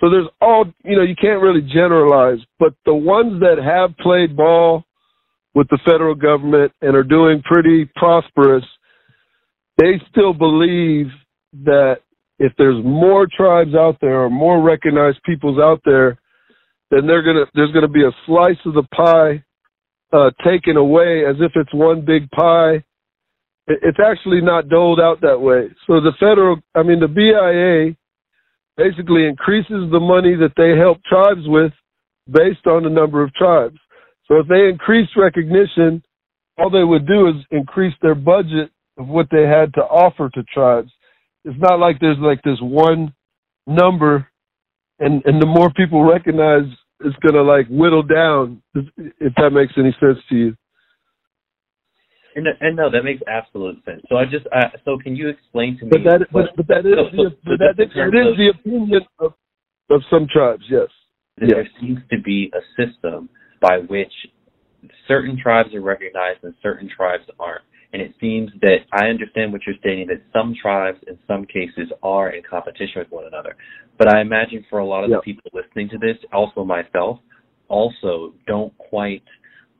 So there's all, you know, you can't really generalize, but the ones that have played ball with the federal government and are doing pretty prosperous, they still believe that if there's more tribes out there or more recognized peoples out there, then they're gonna there's gonna be a slice of the pie uh, taken away as if it's one big pie. It's actually not doled out that way. So the federal, I mean, the BIA basically increases the money that they help tribes with based on the number of tribes. So if they increase recognition, all they would do is increase their budget of what they had to offer to tribes. It's not like there's like this one number and and the more people recognize it's gonna like whittle down if that makes any sense to you. And, and no, that makes absolute sense. So I just, uh, so can you explain to me? But that, but, but that is, so, the, <laughs> so that, that is the opinion of, of some tribes. Yes. There yes. seems to be a system by which certain tribes are recognized and certain tribes aren't. And it seems that I understand what you're stating that some tribes in some cases are in competition with one another. But I imagine for a lot of yep. the people listening to this, also myself, also don't quite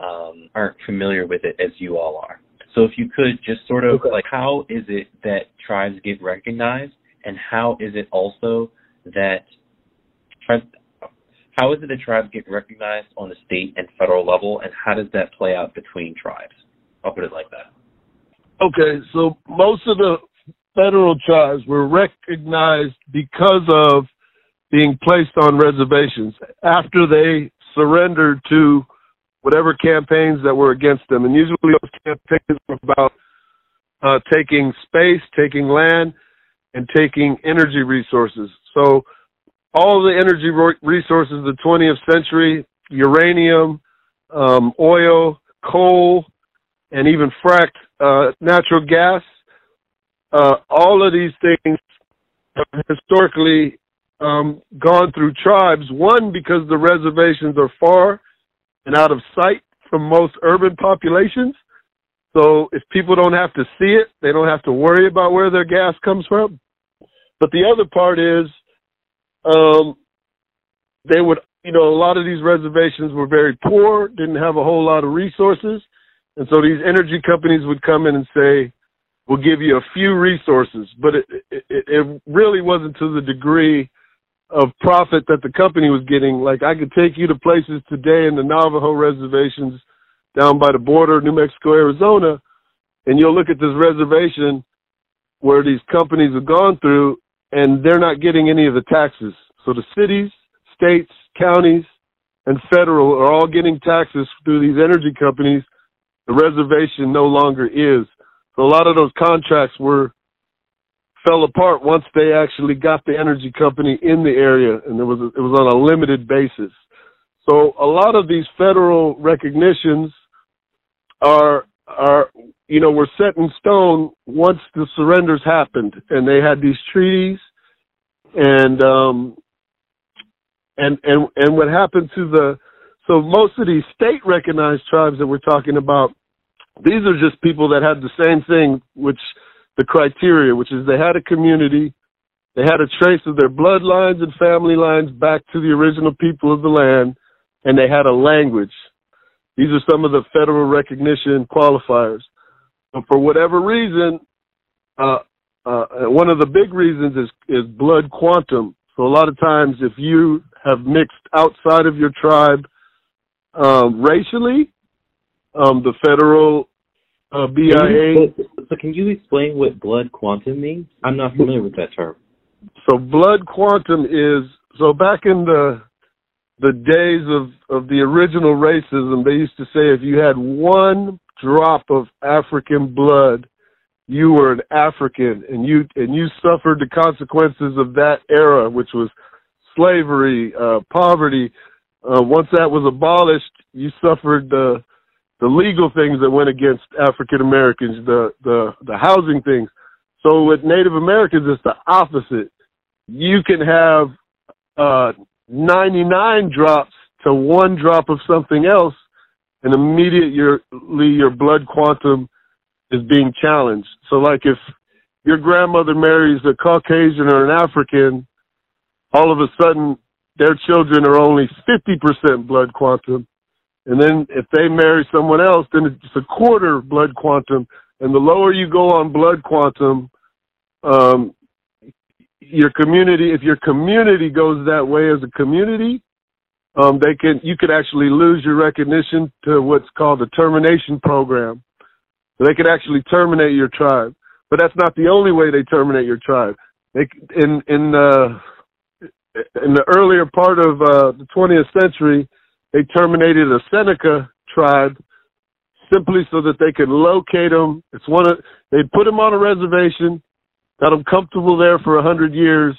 um, aren't familiar with it as you all are. So if you could just sort of okay. like how is it that tribes get recognized and how is it also that tribes, how is it that tribes get recognized on the state and federal level and how does that play out between tribes? I'll put it like that. Okay, so most of the federal tribes were recognized because of being placed on reservations after they surrendered to whatever campaigns that were against them. And usually those campaigns were about uh, taking space, taking land, and taking energy resources. So all the energy resources of the 20th century, uranium, um, oil, coal, and even fracked uh, natural gas. Uh, all of these things have historically um, gone through tribes. One, because the reservations are far and out of sight from most urban populations. So if people don't have to see it, they don't have to worry about where their gas comes from. But the other part is, um, they would, you know, a lot of these reservations were very poor, didn't have a whole lot of resources. And so these energy companies would come in and say, we'll give you a few resources, but it, it, it really wasn't to the degree of profit that the company was getting. Like I could take you to places today in the Navajo reservations down by the border New Mexico, Arizona, and you'll look at this reservation where these companies have gone through and they're not getting any of the taxes. So the cities, states, counties, and federal are all getting taxes through these energy companies the reservation no longer is. So a lot of those contracts were fell apart once they actually got the energy company in the area, and it was it was on a limited basis. So a lot of these federal recognitions are are you know were set in stone once the surrenders happened, and they had these treaties, and um, and and and what happened to the so most of these state recognized tribes that we're talking about, these are just people that had the same thing, which the criteria, which is they had a community, they had a trace of their bloodlines and family lines back to the original people of the land, and they had a language. These are some of the federal recognition qualifiers. But for whatever reason, uh, uh, one of the big reasons is, is blood quantum. So a lot of times, if you have mixed outside of your tribe um, racially, um, the federal uh, BIA. So, can you explain what blood quantum means? I'm not familiar with that term. So blood quantum is so back in the the days of of the original racism, they used to say if you had one drop of African blood, you were an African, and you and you suffered the consequences of that era, which was slavery, uh, poverty, uh, once that was abolished, you suffered the the legal things that went against African Americans, the the the housing things. So with Native Americans, it's the opposite. You can have uh, 99 drops to one drop of something else, and immediately your blood quantum is being challenged. So like if your grandmother marries a Caucasian or an African, all of a sudden their children are only 50% blood quantum. And then if they marry someone else, then it's a quarter blood quantum. And the lower you go on blood quantum, um, your community, if your community goes that way as a community, um, they can, you could actually lose your recognition to what's called a termination program. They could actually terminate your tribe. But that's not the only way they terminate your tribe. They, in, in, uh, in the earlier part of uh, the 20th century, they terminated a Seneca tribe simply so that they could locate them. It's one of they put them on a reservation, got them comfortable there for a hundred years,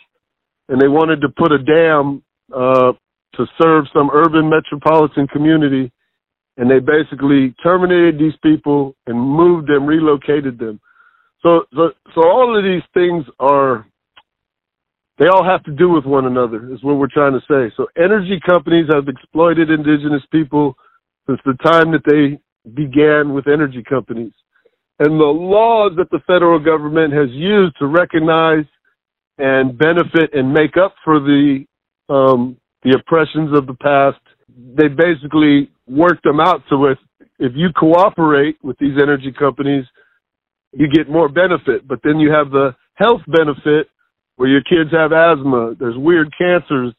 and they wanted to put a dam uh, to serve some urban metropolitan community, and they basically terminated these people and moved them, relocated them. So, so, so all of these things are they all have to do with one another is what we're trying to say. So energy companies have exploited indigenous people since the time that they began with energy companies. And the laws that the federal government has used to recognize and benefit and make up for the um, the oppressions of the past, they basically worked them out so if if you cooperate with these energy companies, you get more benefit. But then you have the health benefit where your kids have asthma, there's weird cancers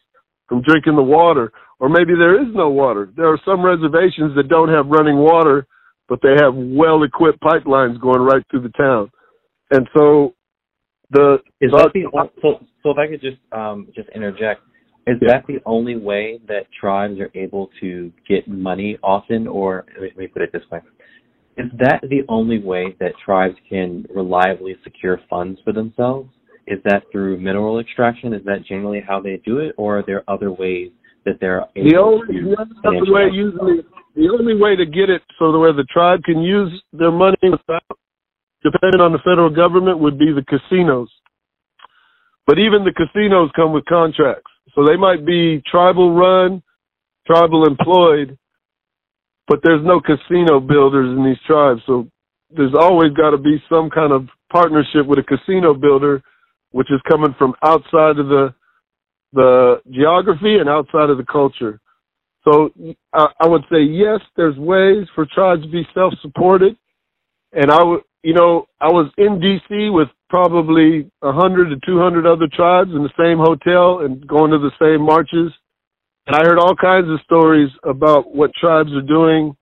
from drinking the water, or maybe there is no water. There are some reservations that don't have running water, but they have well equipped pipelines going right through the town. And so the is that the so so if I could just um just interject, is yeah. that the only way that tribes are able to get money often or let me put it this way. Is that the only way that tribes can reliably secure funds for themselves? Is that through mineral extraction? Is that generally how they do it, or are there other ways that they're able the only, to? The only way usually the only way to get it so that where the tribe can use their money without depending on the federal government would be the casinos. But even the casinos come with contracts. So they might be tribal run, tribal employed, but there's no casino builders in these tribes. So there's always got to be some kind of partnership with a casino builder which is coming from outside of the the geography and outside of the culture. So I, I would say yes, there's ways for tribes to be self-supported, and I would, you know, I was in D.C. with probably a hundred to two hundred other tribes in the same hotel and going to the same marches, and I heard all kinds of stories about what tribes are doing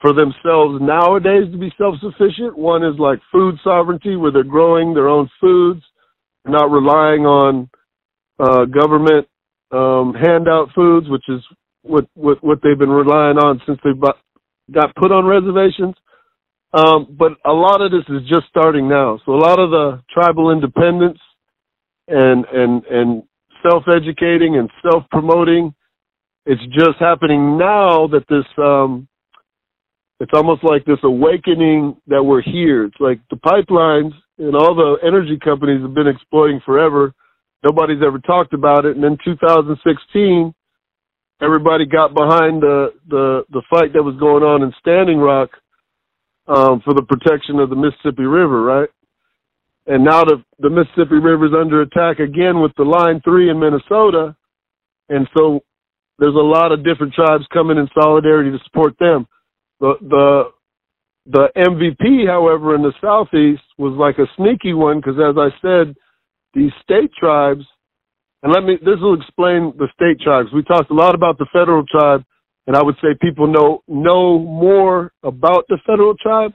for themselves nowadays to be self-sufficient. One is like food sovereignty, where they're growing their own foods not relying on uh, government um, handout foods, which is what, what what they've been relying on since they got put on reservations. Um, but a lot of this is just starting now. So a lot of the tribal independence and and and self educating and self promoting, it's just happening now that this um, it's almost like this awakening that we're here. It's like the pipelines and all the energy companies have been exploiting forever. Nobody's ever talked about it. And in 2016, everybody got behind the the the fight that was going on in Standing Rock um, for the protection of the Mississippi River, right? And now the the Mississippi River is under attack again with the Line Three in Minnesota, and so there's a lot of different tribes coming in solidarity to support them. The the the MVP, however, in the southeast was like a sneaky one because, as I said, these state tribes, and let me this will explain the state tribes. We talked a lot about the federal tribe, and I would say people know know more about the federal tribe.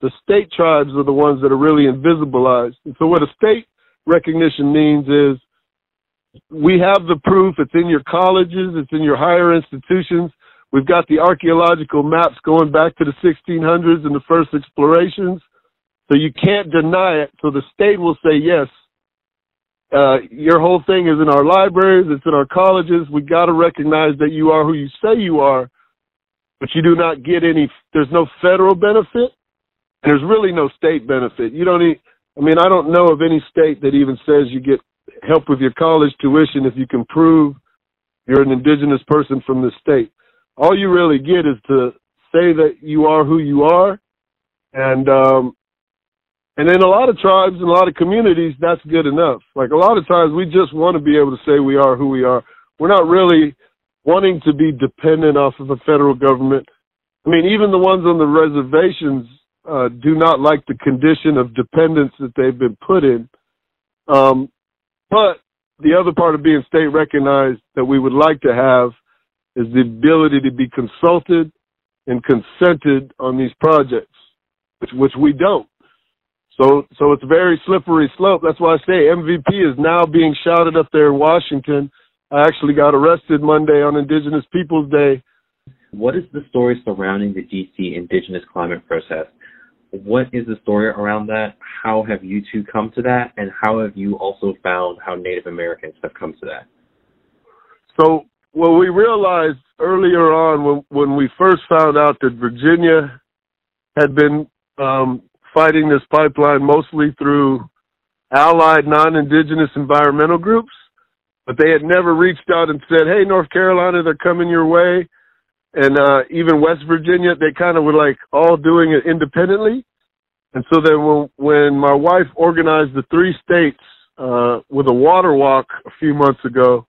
The state tribes are the ones that are really invisibilized. And so, what a state recognition means is we have the proof. It's in your colleges. It's in your higher institutions. We've got the archaeological maps going back to the 1600s and the first explorations. So you can't deny it. So the state will say, yes, uh, your whole thing is in our libraries, it's in our colleges. We've got to recognize that you are who you say you are, but you do not get any, there's no federal benefit and there's really no state benefit. You don't need, I mean, I don't know of any state that even says you get help with your college tuition if you can prove you're an indigenous person from the state all you really get is to say that you are who you are, and um, and in a lot of tribes and a lot of communities, that's good enough. Like a lot of times, we just want to be able to say we are who we are. We're not really wanting to be dependent off of the federal government. I mean, even the ones on the reservations uh, do not like the condition of dependence that they've been put in. Um, but the other part of being state recognized that we would like to have is the ability to be consulted and consented on these projects, which, which we don't. So, so it's a very slippery slope. That's why I say MVP is now being shouted up there in Washington. I actually got arrested Monday on Indigenous Peoples Day. What is the story surrounding the DC Indigenous climate process? What is the story around that? How have you two come to that? And how have you also found how Native Americans have come to that? So, what we realized earlier on when, when we first found out that Virginia had been um, fighting this pipeline mostly through allied non-indigenous environmental groups, but they had never reached out and said, "Hey, North Carolina, they're coming your way," and uh, even West Virginia, they kind of were like all doing it independently. And so then when, when my wife organized the three states uh, with a water walk a few months ago,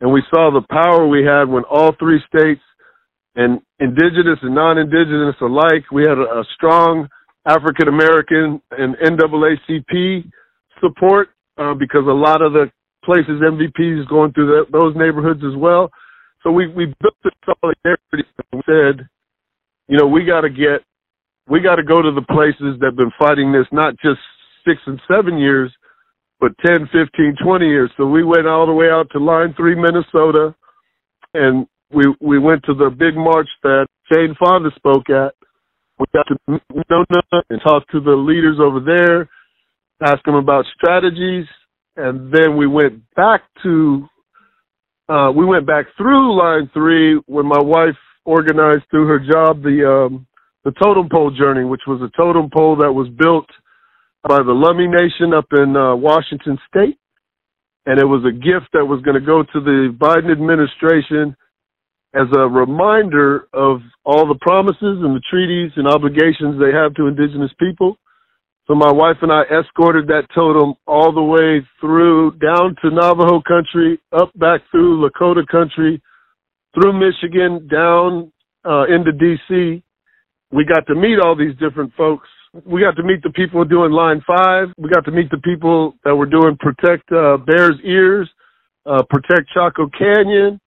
and we saw the power we had when all three states and indigenous and non-indigenous alike, we had a, a strong African American and NAACP support uh, because a lot of the places MVP is going through the, those neighborhoods as well. So we we built this solidarity and said, you know, we got to get, we got to go to the places that have been fighting this not just six and seven years, but 10, 15, 20 years. So we went all the way out to Line Three, Minnesota, and we we went to the big march that Jane Fonda spoke at, we got to Winona and talk to the leaders over there, ask them about strategies, and then we went back to uh, we went back through line three when my wife organized through her job the um, the totem pole journey, which was a totem pole that was built by the Lummi Nation up in uh, Washington State, and it was a gift that was going to go to the Biden administration as a reminder of all the promises and the treaties and obligations they have to indigenous people. So my wife and I escorted that totem all the way through down to Navajo country, up back through Lakota country, through Michigan, down uh, into DC. We got to meet all these different folks. We got to meet the people doing line five. We got to meet the people that were doing protect uh, Bears Ears, uh, protect Chaco Canyon,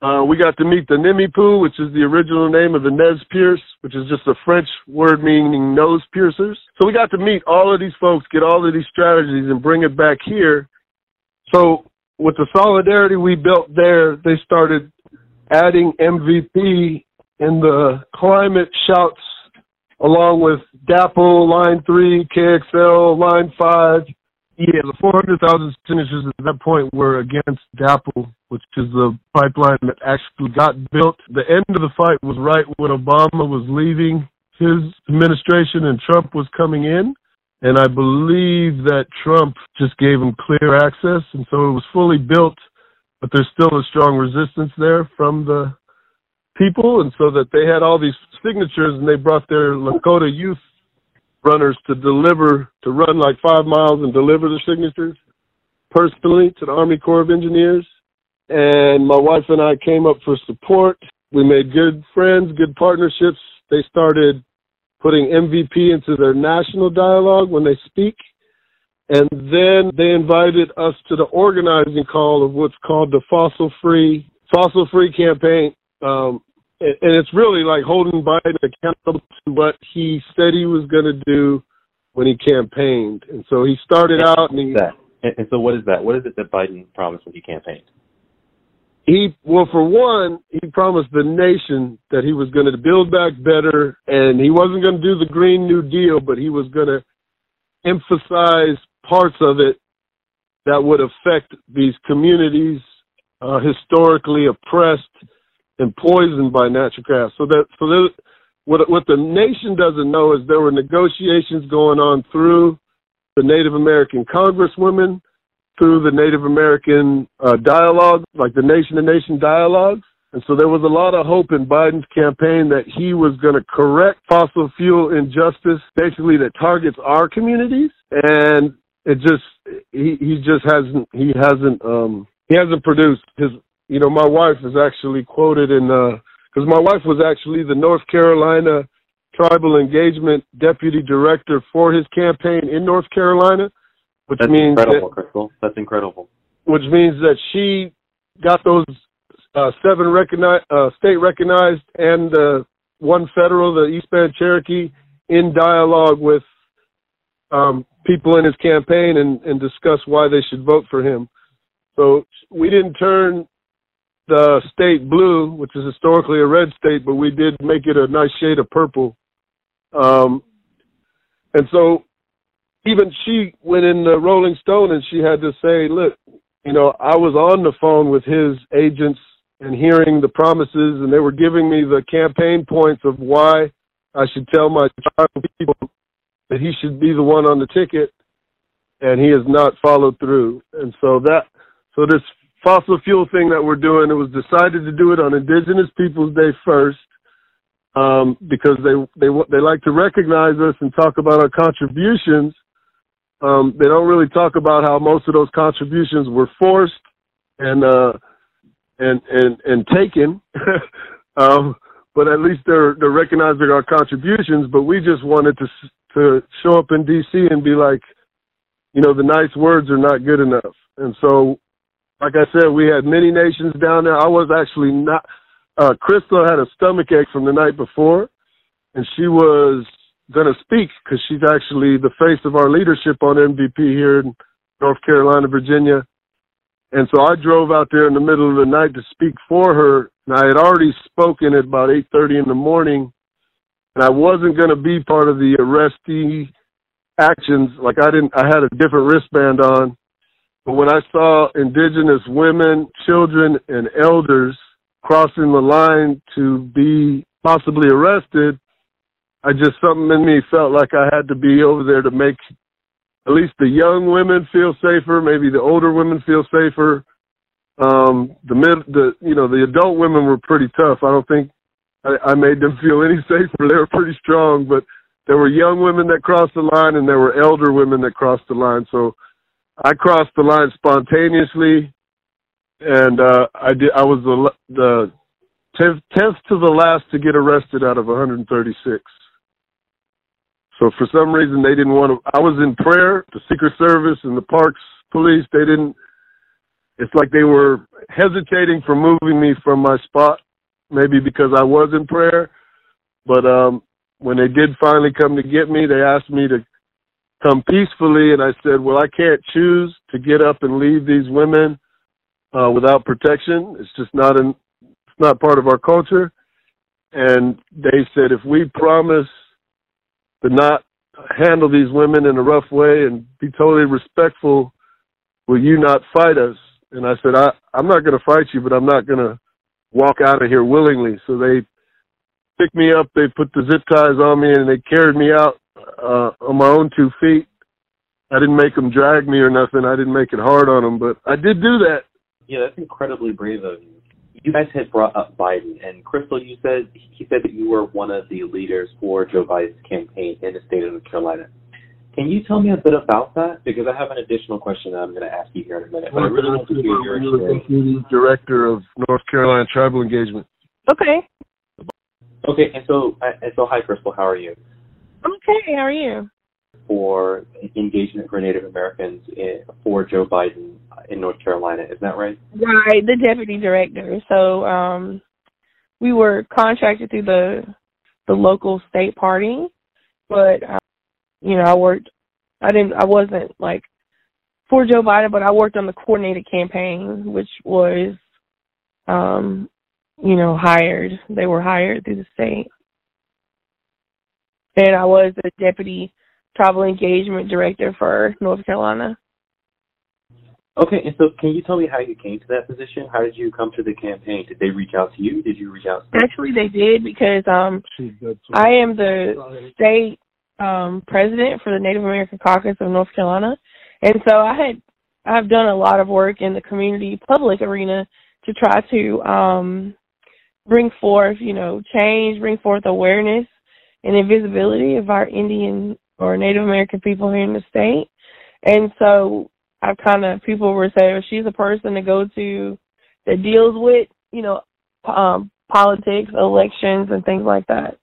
uh, we got to meet the Nimipu, which is the original name of the Nez Perce, which is just a French word meaning nose piercers. So we got to meet all of these folks, get all of these strategies, and bring it back here. So with the solidarity we built there, they started adding MVP in the climate shouts along with DAPL, Line 3, KXL, Line 5. Yeah, the 400,000 signatures at that point were against DAPL which is the pipeline that actually got built. The end of the fight was right when Obama was leaving his administration and Trump was coming in. And I believe that Trump just gave him clear access. And so it was fully built, but there's still a strong resistance there from the people. And so that they had all these signatures and they brought their Lakota youth runners to deliver, to run like five miles and deliver the signatures personally to the Army Corps of Engineers and my wife and I came up for support. We made good friends, good partnerships. They started putting MVP into their national dialogue when they speak. And then they invited us to the organizing call of what's called the fossil free, fossil free campaign. Um, and, and it's really like holding Biden accountable to what he said he was going to do when he campaigned. And so he started out and he. That. And so what is that? What is it that Biden promised when he campaigned? he well for one he promised the nation that he was going to build back better and he wasn't going to do the green new deal but he was going to emphasize parts of it that would affect these communities uh, historically oppressed and poisoned by natural gas so that so that what what the nation doesn't know is there were negotiations going on through the Native American congresswomen through the Native American uh, dialogue, like the nation to nation dialogues. And so there was a lot of hope in Biden's campaign that he was going to correct fossil fuel injustice, basically that targets our communities. And it just, he, he just hasn't, he hasn't, um, he hasn't produced his, you know, my wife is actually quoted in, uh, cause my wife was actually the North Carolina tribal engagement deputy director for his campaign in North Carolina, which That's means incredible, that, Crystal. That's incredible. which means that she got those uh, seven recognized, uh, state recognized and uh, one federal, the East Band Cherokee, in dialogue with um, people in his campaign and, and discuss why they should vote for him. So we didn't turn the state blue, which is historically a red state, but we did make it a nice shade of purple. Um, and so even she went in the Rolling Stone and she had to say, look, you know, I was on the phone with his agents and hearing the promises and they were giving me the campaign points of why I should tell my tribal people that he should be the one on the ticket and he has not followed through. And so that, so this fossil fuel thing that we're doing, it was decided to do it on Indigenous Peoples Day first. Um, because they they they like to recognize us and talk about our contributions, um, they don't really talk about how most of those contributions were forced and uh, and and and taken. <laughs> um, but at least they're they're recognizing our contributions. But we just wanted to to show up in D.C. and be like, you know, the nice words are not good enough. And so, like I said, we had many nations down there. I was actually not. Uh, Crystal had a stomach ache from the night before, and she was going to speak because she's actually the face of our leadership on MVP here in North Carolina, Virginia. And so I drove out there in the middle of the night to speak for her. And I had already spoken at about 8.30 in the morning. And I wasn't going to be part of the arrestee actions. Like I didn't, I had a different wristband on. But when I saw indigenous women, children, and elders crossing the line to be possibly arrested, I just something in me felt like I had to be over there to make at least the young women feel safer, maybe the older women feel safer. Um, the mid, the you know, the adult women were pretty tough. I don't think I, I made them feel any <laughs> safer. They were pretty strong, but there were young women that crossed the line and there were elder women that crossed the line. So I crossed the line spontaneously, and uh, I did. I was the the tenth, tenth to the last to get arrested out of 136. So for some reason they didn't want to. I was in prayer. The Secret Service and the Parks Police they didn't. It's like they were hesitating for moving me from my spot, maybe because I was in prayer. But um when they did finally come to get me, they asked me to come peacefully, and I said, "Well, I can't choose to get up and leave these women uh, without protection. It's just not an. It's not part of our culture." And they said, "If we promise." to not handle these women in a rough way and be totally respectful, will you not fight us? And I said, I, I'm not going to fight you, but I'm not going to walk out of here willingly. So they picked me up, they put the zip ties on me, and they carried me out uh, on my own two feet. I didn't make them drag me or nothing. I didn't make it hard on them, but I did do that. Yeah, that's incredibly brave of you. You guys had brought up Biden, and Crystal, you said he said that you were one of the leaders for Joe Biden's campaign in the state of North Carolina. Can you tell me a bit about that? Because I have an additional question that I'm going to ask you here in a minute. But I really want to hear your experience. Director of North Carolina Tribal Engagement. Okay. Okay, and so and so, hi, Crystal. How are you? Okay. How are you? For engagement for Native Americans in, for Joe Biden in North Carolina, is that right? Right, the deputy director. So um we were contracted through the the local state party, but um, you know I worked. I didn't. I wasn't like for Joe Biden, but I worked on the coordinated campaign, which was, um, you know, hired. They were hired through the state, and I was the deputy tribal engagement director for North Carolina. Okay, and so can you tell me how you came to that position? How did you come to the campaign? Did they reach out to you? Did you reach out? To Actually, they did because um I am the state um president for the Native American Caucus of North Carolina, and so I had I've done a lot of work in the community public arena to try to um bring forth, you know, change, bring forth awareness and invisibility of our Indian or Native American people here in the state. And so I kind of people were saying well, she's a person to go to that deals with, you know, um, politics, elections, and things like that.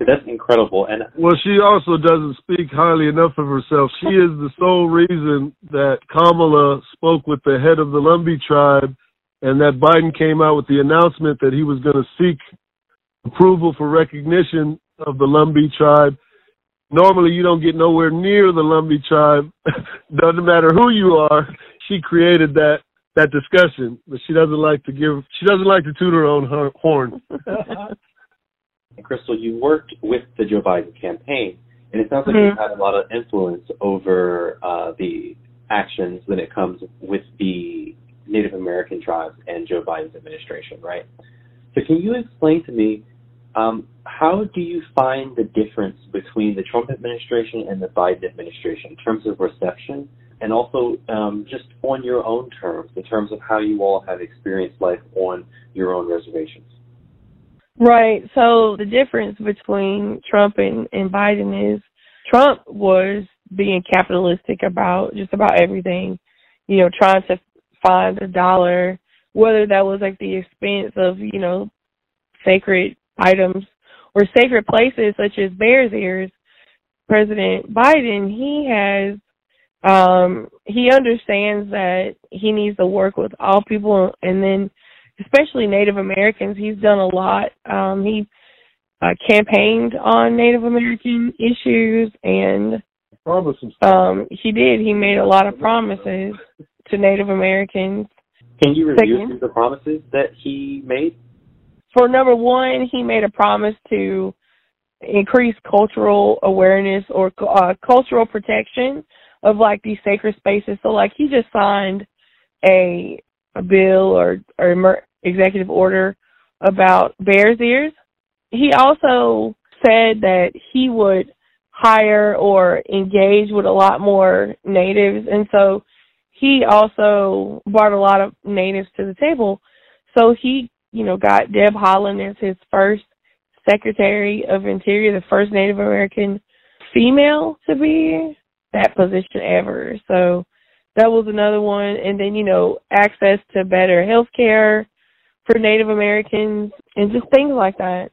That's incredible. And well, she also doesn't speak highly enough of herself. She is the sole reason that Kamala spoke with the head of the Lumbee tribe, and that Biden came out with the announcement that he was going to seek approval for recognition of the Lumbee tribe. Normally, you don't get nowhere near the Lumbee tribe. <laughs> Doesn't matter who you are. She created that that discussion, but she doesn't like to give. She doesn't like to toot her own horn. <laughs> Crystal, you worked with the Joe Biden campaign, and it sounds like mm-hmm. you've had a lot of influence over uh, the actions when it comes with the Native American tribes and Joe Biden's administration, right? So, can you explain to me um, how do you find the difference between the Trump administration and the Biden administration in terms of reception, and also um, just on your own terms, in terms of how you all have experienced life on your own reservations? Right. So the difference between Trump and, and Biden is Trump was being capitalistic about just about everything, you know, trying to find a dollar, whether that was like the expense of, you know, sacred items or sacred places such as Bears Ears, President Biden, he has um he understands that he needs to work with all people and then especially Native Americans. He's done a lot. Um he uh, campaigned on Native American issues and promises. Um he did. He made a lot of promises to Native Americans. Can you review the promises that he made? For number one, he made a promise to increase cultural awareness or uh, cultural protection of like these sacred spaces. So like he just signed a a bill or or executive order about Bears Ears. He also said that he would hire or engage with a lot more natives and so he also brought a lot of natives to the table. So he you know, got Deb Haaland as his first Secretary of Interior, the first Native American female to be that position ever. So that was another one. And then, you know, access to better health care for Native Americans and just things like that.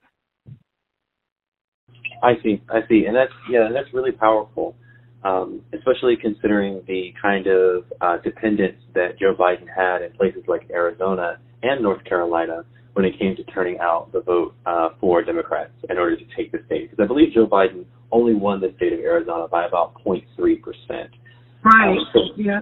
I see, I see. And that's, yeah, that's really powerful. Um, especially considering the kind of uh, dependence that Joe Biden had in places like Arizona and North Carolina when it came to turning out the vote uh, for Democrats in order to take the state. Because I believe Joe Biden only won the state of Arizona by about 0.3 percent. Right. Um, so, yeah.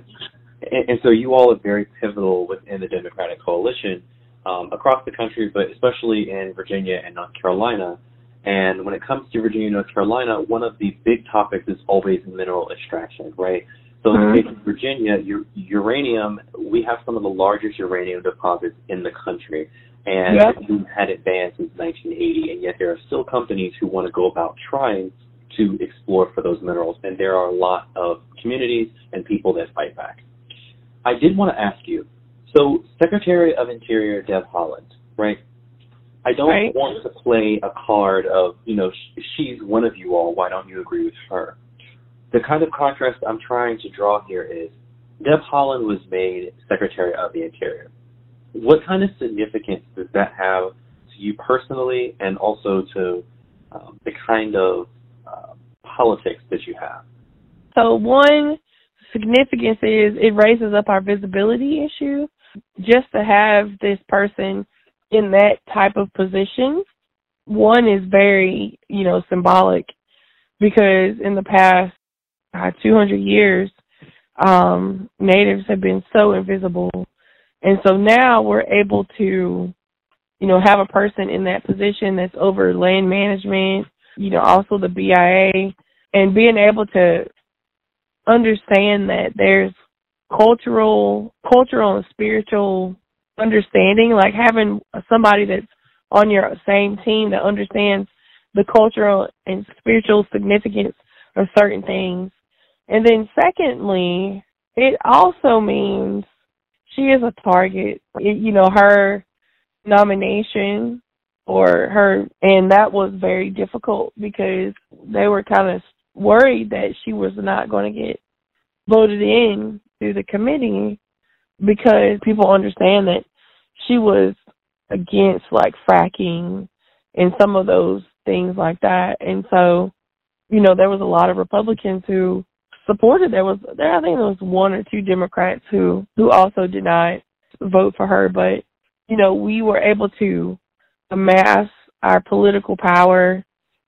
And, and, so you all are very pivotal within the Democratic coalition um, across the country, but especially in Virginia and North Carolina. And when it comes to Virginia and North Carolina, one of the big topics is always mineral extraction, right? So in uh-huh. Virginia, uranium, we have some of the largest uranium deposits in the country and yep. we've had it banned since 1980, and yet there are still companies who want to go about trying to explore for those minerals, and there are a lot of communities and people that fight back. I did want to ask you, so Secretary of Interior Deb Haaland, right? I don't right. want to play a card of, you know, she's one of you all, why don't you agree with her? The kind of contrast I'm trying to draw here is Deb Haaland was made Secretary of the Interior what kind of significance does that have to you personally and also to um, the kind of uh, politics that you have? So, one significance is it raises up our visibility issue. Just to have this person in that type of position, one is very, you know, symbolic because in the past uh, 200 years, um, natives have been so invisible and so now we're able to, you know, have a person in that position that's over land management, you know, also the BIA, and being able to understand that there's cultural, cultural and spiritual understanding, like having somebody that's on your same team that understands the cultural and spiritual significance of certain things. And then secondly, it also means she is a target. You know, her nomination or her, and that was very difficult because they were kind of worried that she was not going to get voted in through the committee because people understand that she was against like fracking and some of those things like that. And so, you know, there was a lot of Republicans who supported. There was there I think there was one or two Democrats who who also did not vote for her, but you know, we were able to amass our political power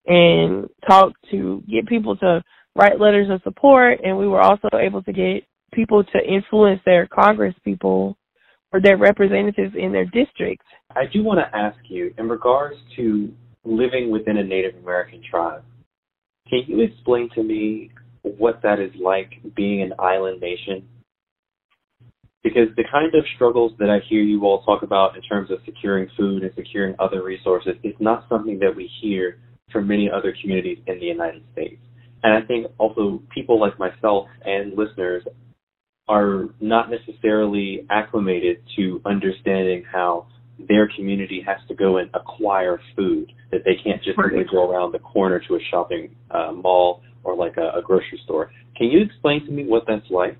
and talk to get people to write letters of support and we were also able to get people to influence their congress people or their representatives in their districts. I do want to ask you in regards to living within a Native American tribe. Can you explain to me what that is like being an island nation? Because the kind of struggles that I hear you all talk about in terms of securing food and securing other resources is not something that we hear from many other communities in the United States. And I think also people like myself and listeners are not necessarily acclimated to understanding how their community has to go and acquire food that they can't just simply go around the corner to a shopping uh, mall or like a, a grocery store. Can you explain to me what that's like?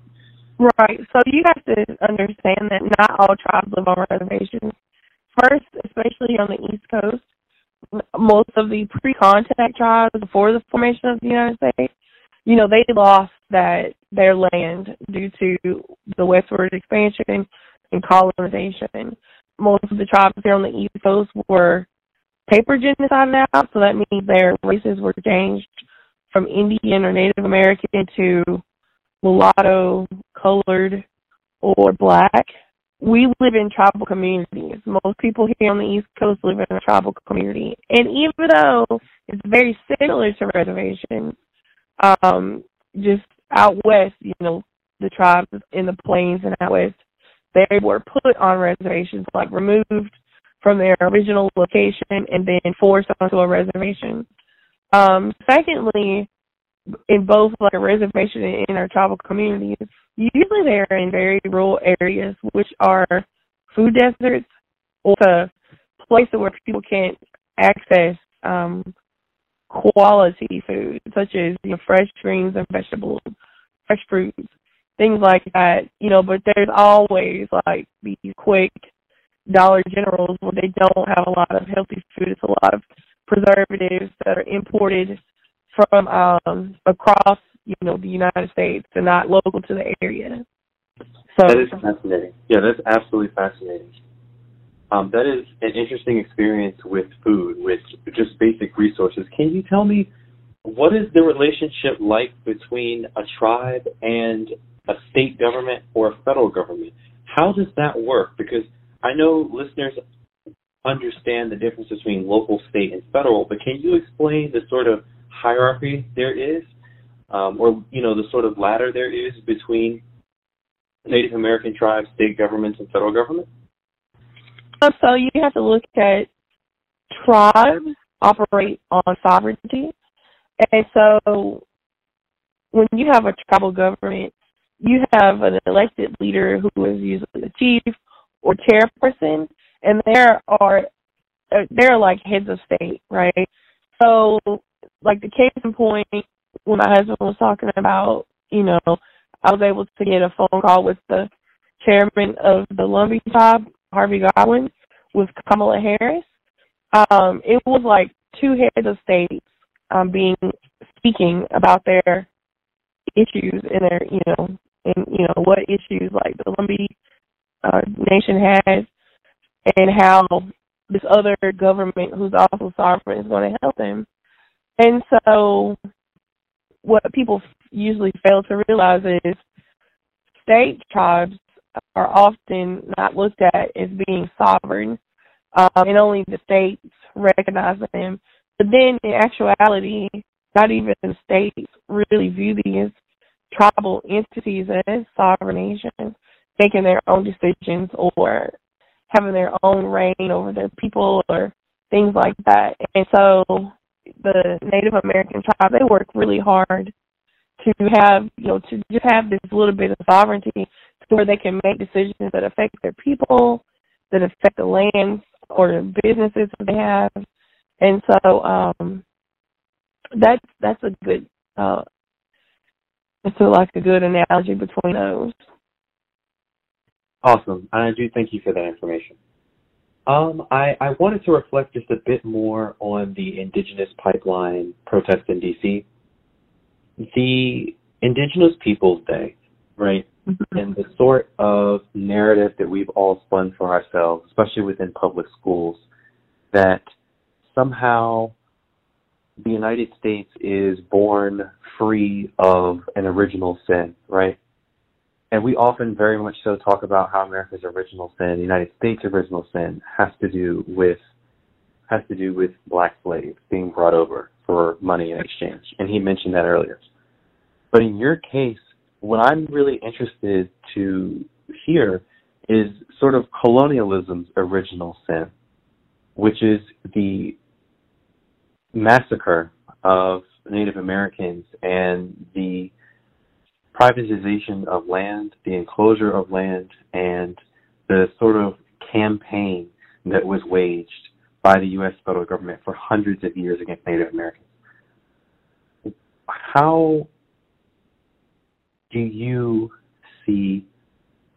Right. So you have to understand that not all tribes live on reservations. First, especially on the East Coast, most of the pre-contact tribes before the formation of the United States, you know, they lost that their land due to the westward expansion and colonization. Most of the tribes here on the East Coast were paper genocide now, so that means their races were changed from Indian or Native American to mulatto, colored, or black. We live in tribal communities. Most people here on the East Coast live in a tribal community. And even though it's very similar to reservations, um, just out west, you know, the tribes in the plains and out west, they were put on reservations, like removed from their original location and then forced onto a reservation. Um, secondly, in both like a reservation and in our tribal communities, usually they're in very rural areas, which are food deserts or a place where people can't access um, quality food, such as you know fresh greens and vegetables, fresh fruits, things like that. You know, but there's always like these quick Dollar Generals where they don't have a lot of healthy food. It's a lot of preservatives that are imported from um across you know the United States and not local to the area. So that is fascinating. Yeah, that's absolutely fascinating. Um, that is an interesting experience with food, with just basic resources. Can you tell me what is the relationship like between a tribe and a state government or a federal government? How does that work? Because I know listeners understand the difference between local, state, and federal, but can you explain the sort of hierarchy there is, um, or you know, the sort of ladder there is between Native American tribes, state governments, and federal government? So you have to look at tribes operate on sovereignty, and so when you have a tribal government, you have an elected leader who is usually the chief or chairperson, and there are uh, they're like heads of state, right? So like the case in point when my husband was talking about, you know, I was able to get a phone call with the chairman of the Lumbee tribe, Harvey Godwin, with Kamala Harris. Um, it was like two heads of state um, being speaking about their issues and their, you know, and you know what issues like the Lumbee uh, nation has, and how this other government, who's also sovereign, is going to help them. And so, what people usually fail to realize is state tribes are often not looked at as being sovereign, um, and only the states recognize them. But then, in actuality, not even the states really view these tribal entities as sovereign nations, making their own decisions or having their own reign over their people or things like that. And so the Native American tribe, they work really hard to have, you know, to just have this little bit of sovereignty to where they can make decisions that affect their people, that affect the lands or the businesses that they have, and so um, that's that's a good uh, I feel like a good analogy between those. Awesome. And I do thank you for that information. Um, I, I wanted to reflect just a bit more on the Indigenous Pipeline protest in D.C. The Indigenous Peoples Day, right, Mm-hmm. and the sort of narrative that we've all spun for ourselves, especially within public schools, that somehow the United States is born free of an original sin, right? And we often very much so talk about how America's original sin, the United States' original sin, has to do with has to do with black slaves being brought over for money in exchange. And he mentioned that earlier. But in your case, what I'm really interested to hear is sort of colonialism's original sin, which is the massacre of Native Americans and the privatization of land, the enclosure of land, and the sort of campaign that was waged by the U.S. federal government for hundreds of years against Native Americans. How do you see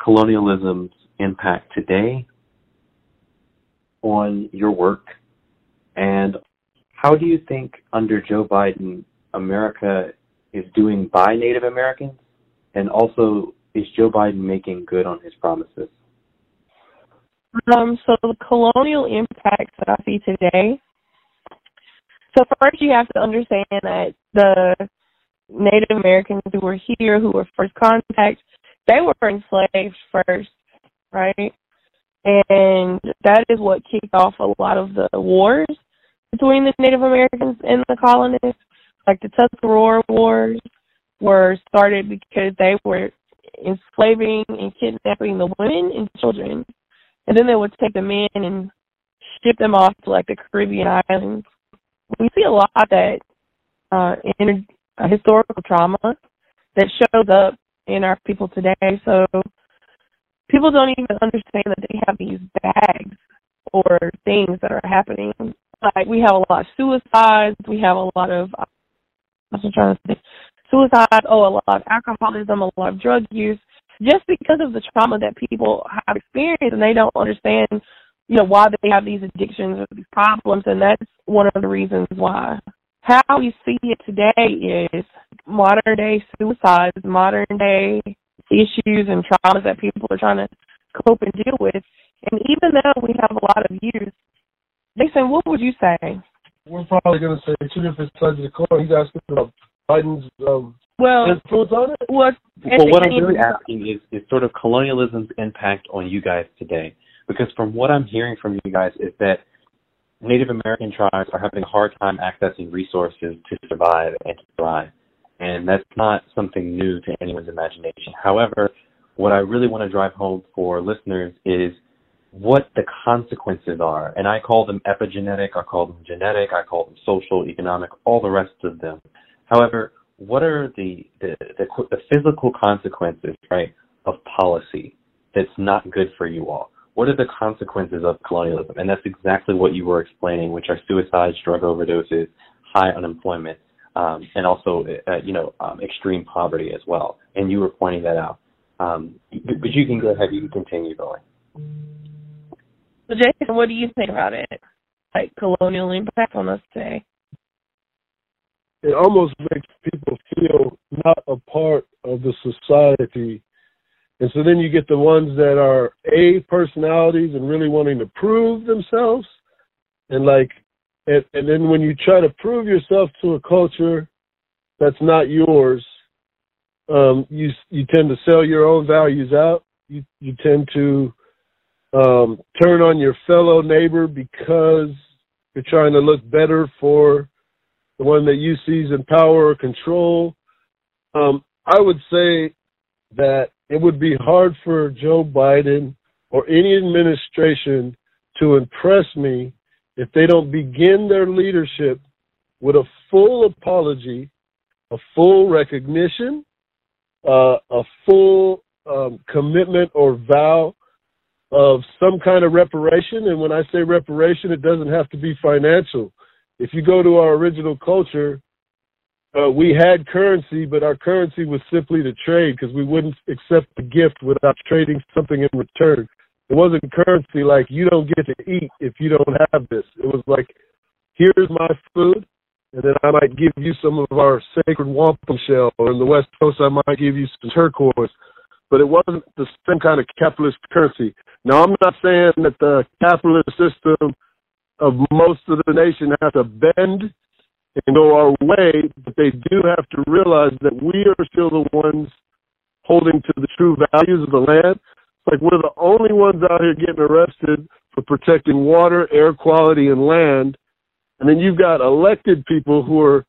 colonialism's impact today on your work? And how do you think under Joe Biden, America is doing by Native Americans? And also, is Joe Biden making good on his promises? Um, so the colonial impacts that I see today. So first, you have to understand that the Native Americans who were here, who were first contact, they were enslaved first, right? And that is what kicked off a lot of the wars between the Native Americans and the colonists. Like the Tuscarora Wars were started because they were enslaving and kidnapping the women and children. And then they would take the men and ship them off to like the Caribbean islands. We see a lot of that uh, in uh, historical trauma that shows up in our people today. So people don't even understand that they have these bags or things that are happening. Like we have a lot of suicides, we have a lot of I'm trying to think suicide, oh a lot of alcoholism, a lot of drug use, just because of the trauma that people have experienced and they don't understand, you know, why they have these addictions or these problems and that's one of the reasons why how we see it today is modern day suicides, modern day issues and traumas that people are trying to cope and deal with. And even though we have a lot of youth, Jason, what would you say? We're probably going to say two different sides of the coin. He's asking about Biden's um, Well, influence on it. what? Well, what I'm really asking is, is sort of colonialism's impact on you guys today. Because from what I'm hearing from you guys is that Native American tribes are having a hard time accessing resources to survive and to thrive. And that's not something new to anyone's imagination. However, what I really want to drive home for listeners is what the consequences are. And I call them epigenetic, I call them genetic, I call them social, economic, all the rest of them. However, what are the, the, the, the physical consequences, right, of policy that's not good for you all? what are the consequences of colonialism? And that's exactly what you were explaining, which are suicides, drug overdoses, high unemployment, um, and also, uh, you know, um, extreme poverty as well. And you were pointing that out. Um, but you can go ahead. You can continue going. So, Jason, what do you think about it? Like colonial impact on us today? It almost makes people feel not a part of the society and so then you get the ones that are A personalities and really wanting to prove themselves. And like, and, and then when you try to prove yourself to a culture that's not yours, um, you, you tend to sell your own values out. You, you tend to, um, turn on your fellow neighbor because you're trying to look better for the one that you sees in power or control. Um, I would say that it would be hard for Joe Biden or any administration to impress me if they don't begin their leadership with a full apology, a full recognition, uh, a full um, commitment or vow of some kind of reparation. And when I say reparation, it doesn't have to be financial. If you go to our original culture, uh, we had currency, but our currency was simply to trade because we wouldn't accept the gift without trading something in return. It wasn't currency like you don't get to eat if you don't have this. It was like, here's my food, and then I might give you some of our sacred wampum shell, or in the West Coast I might give you some turquoise. But it wasn't the same kind of capitalist currency. Now I'm not saying that the capitalist system of most of the nation have to bend and go our way, but they do have to realize that we are still the ones holding to the true values of the land. Like we're the only ones out here getting arrested for protecting water, air quality, and land. And then you've got elected people who are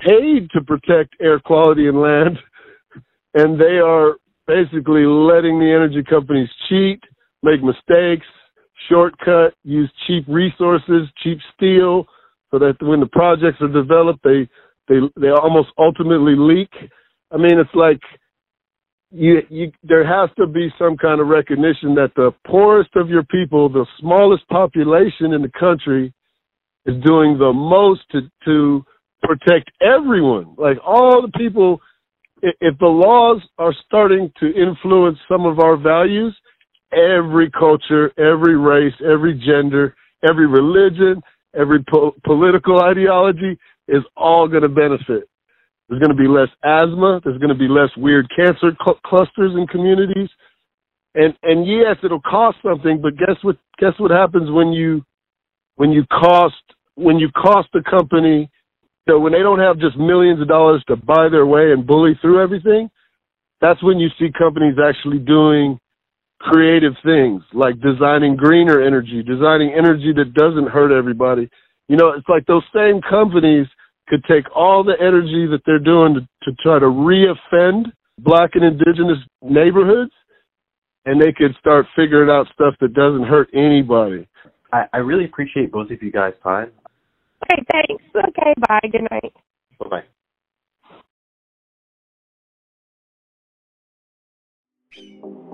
paid to protect air quality and land, and they are basically letting the energy companies cheat, make mistakes, shortcut, use cheap resources, cheap steel, so that when the projects are developed, they they they almost ultimately leak. I mean, it's like you you there has to be some kind of recognition that the poorest of your people, the smallest population in the country, is doing the most to to protect everyone. Like all the people, if the laws are starting to influence some of our values, every culture, every race, every gender, every religion, every po- political ideology is all going to benefit. There's going to be less asthma. There's going to be less weird cancer cl- clusters in communities. And and yes, it'll cost something, but guess what? Guess what happens when you when you cost when you cost a company so when they don't have just millions of dollars to buy their way and bully through everything, that's when you see companies actually doing creative things like designing greener energy, designing energy that doesn't hurt everybody. You know, it's like those same companies could take all the energy that they're doing to, to try to reoffend black and indigenous neighborhoods and they could start figuring out stuff that doesn't hurt anybody. I, I really appreciate both of you guys' time. Okay, thanks. Okay, bye. Good night. Bye bye.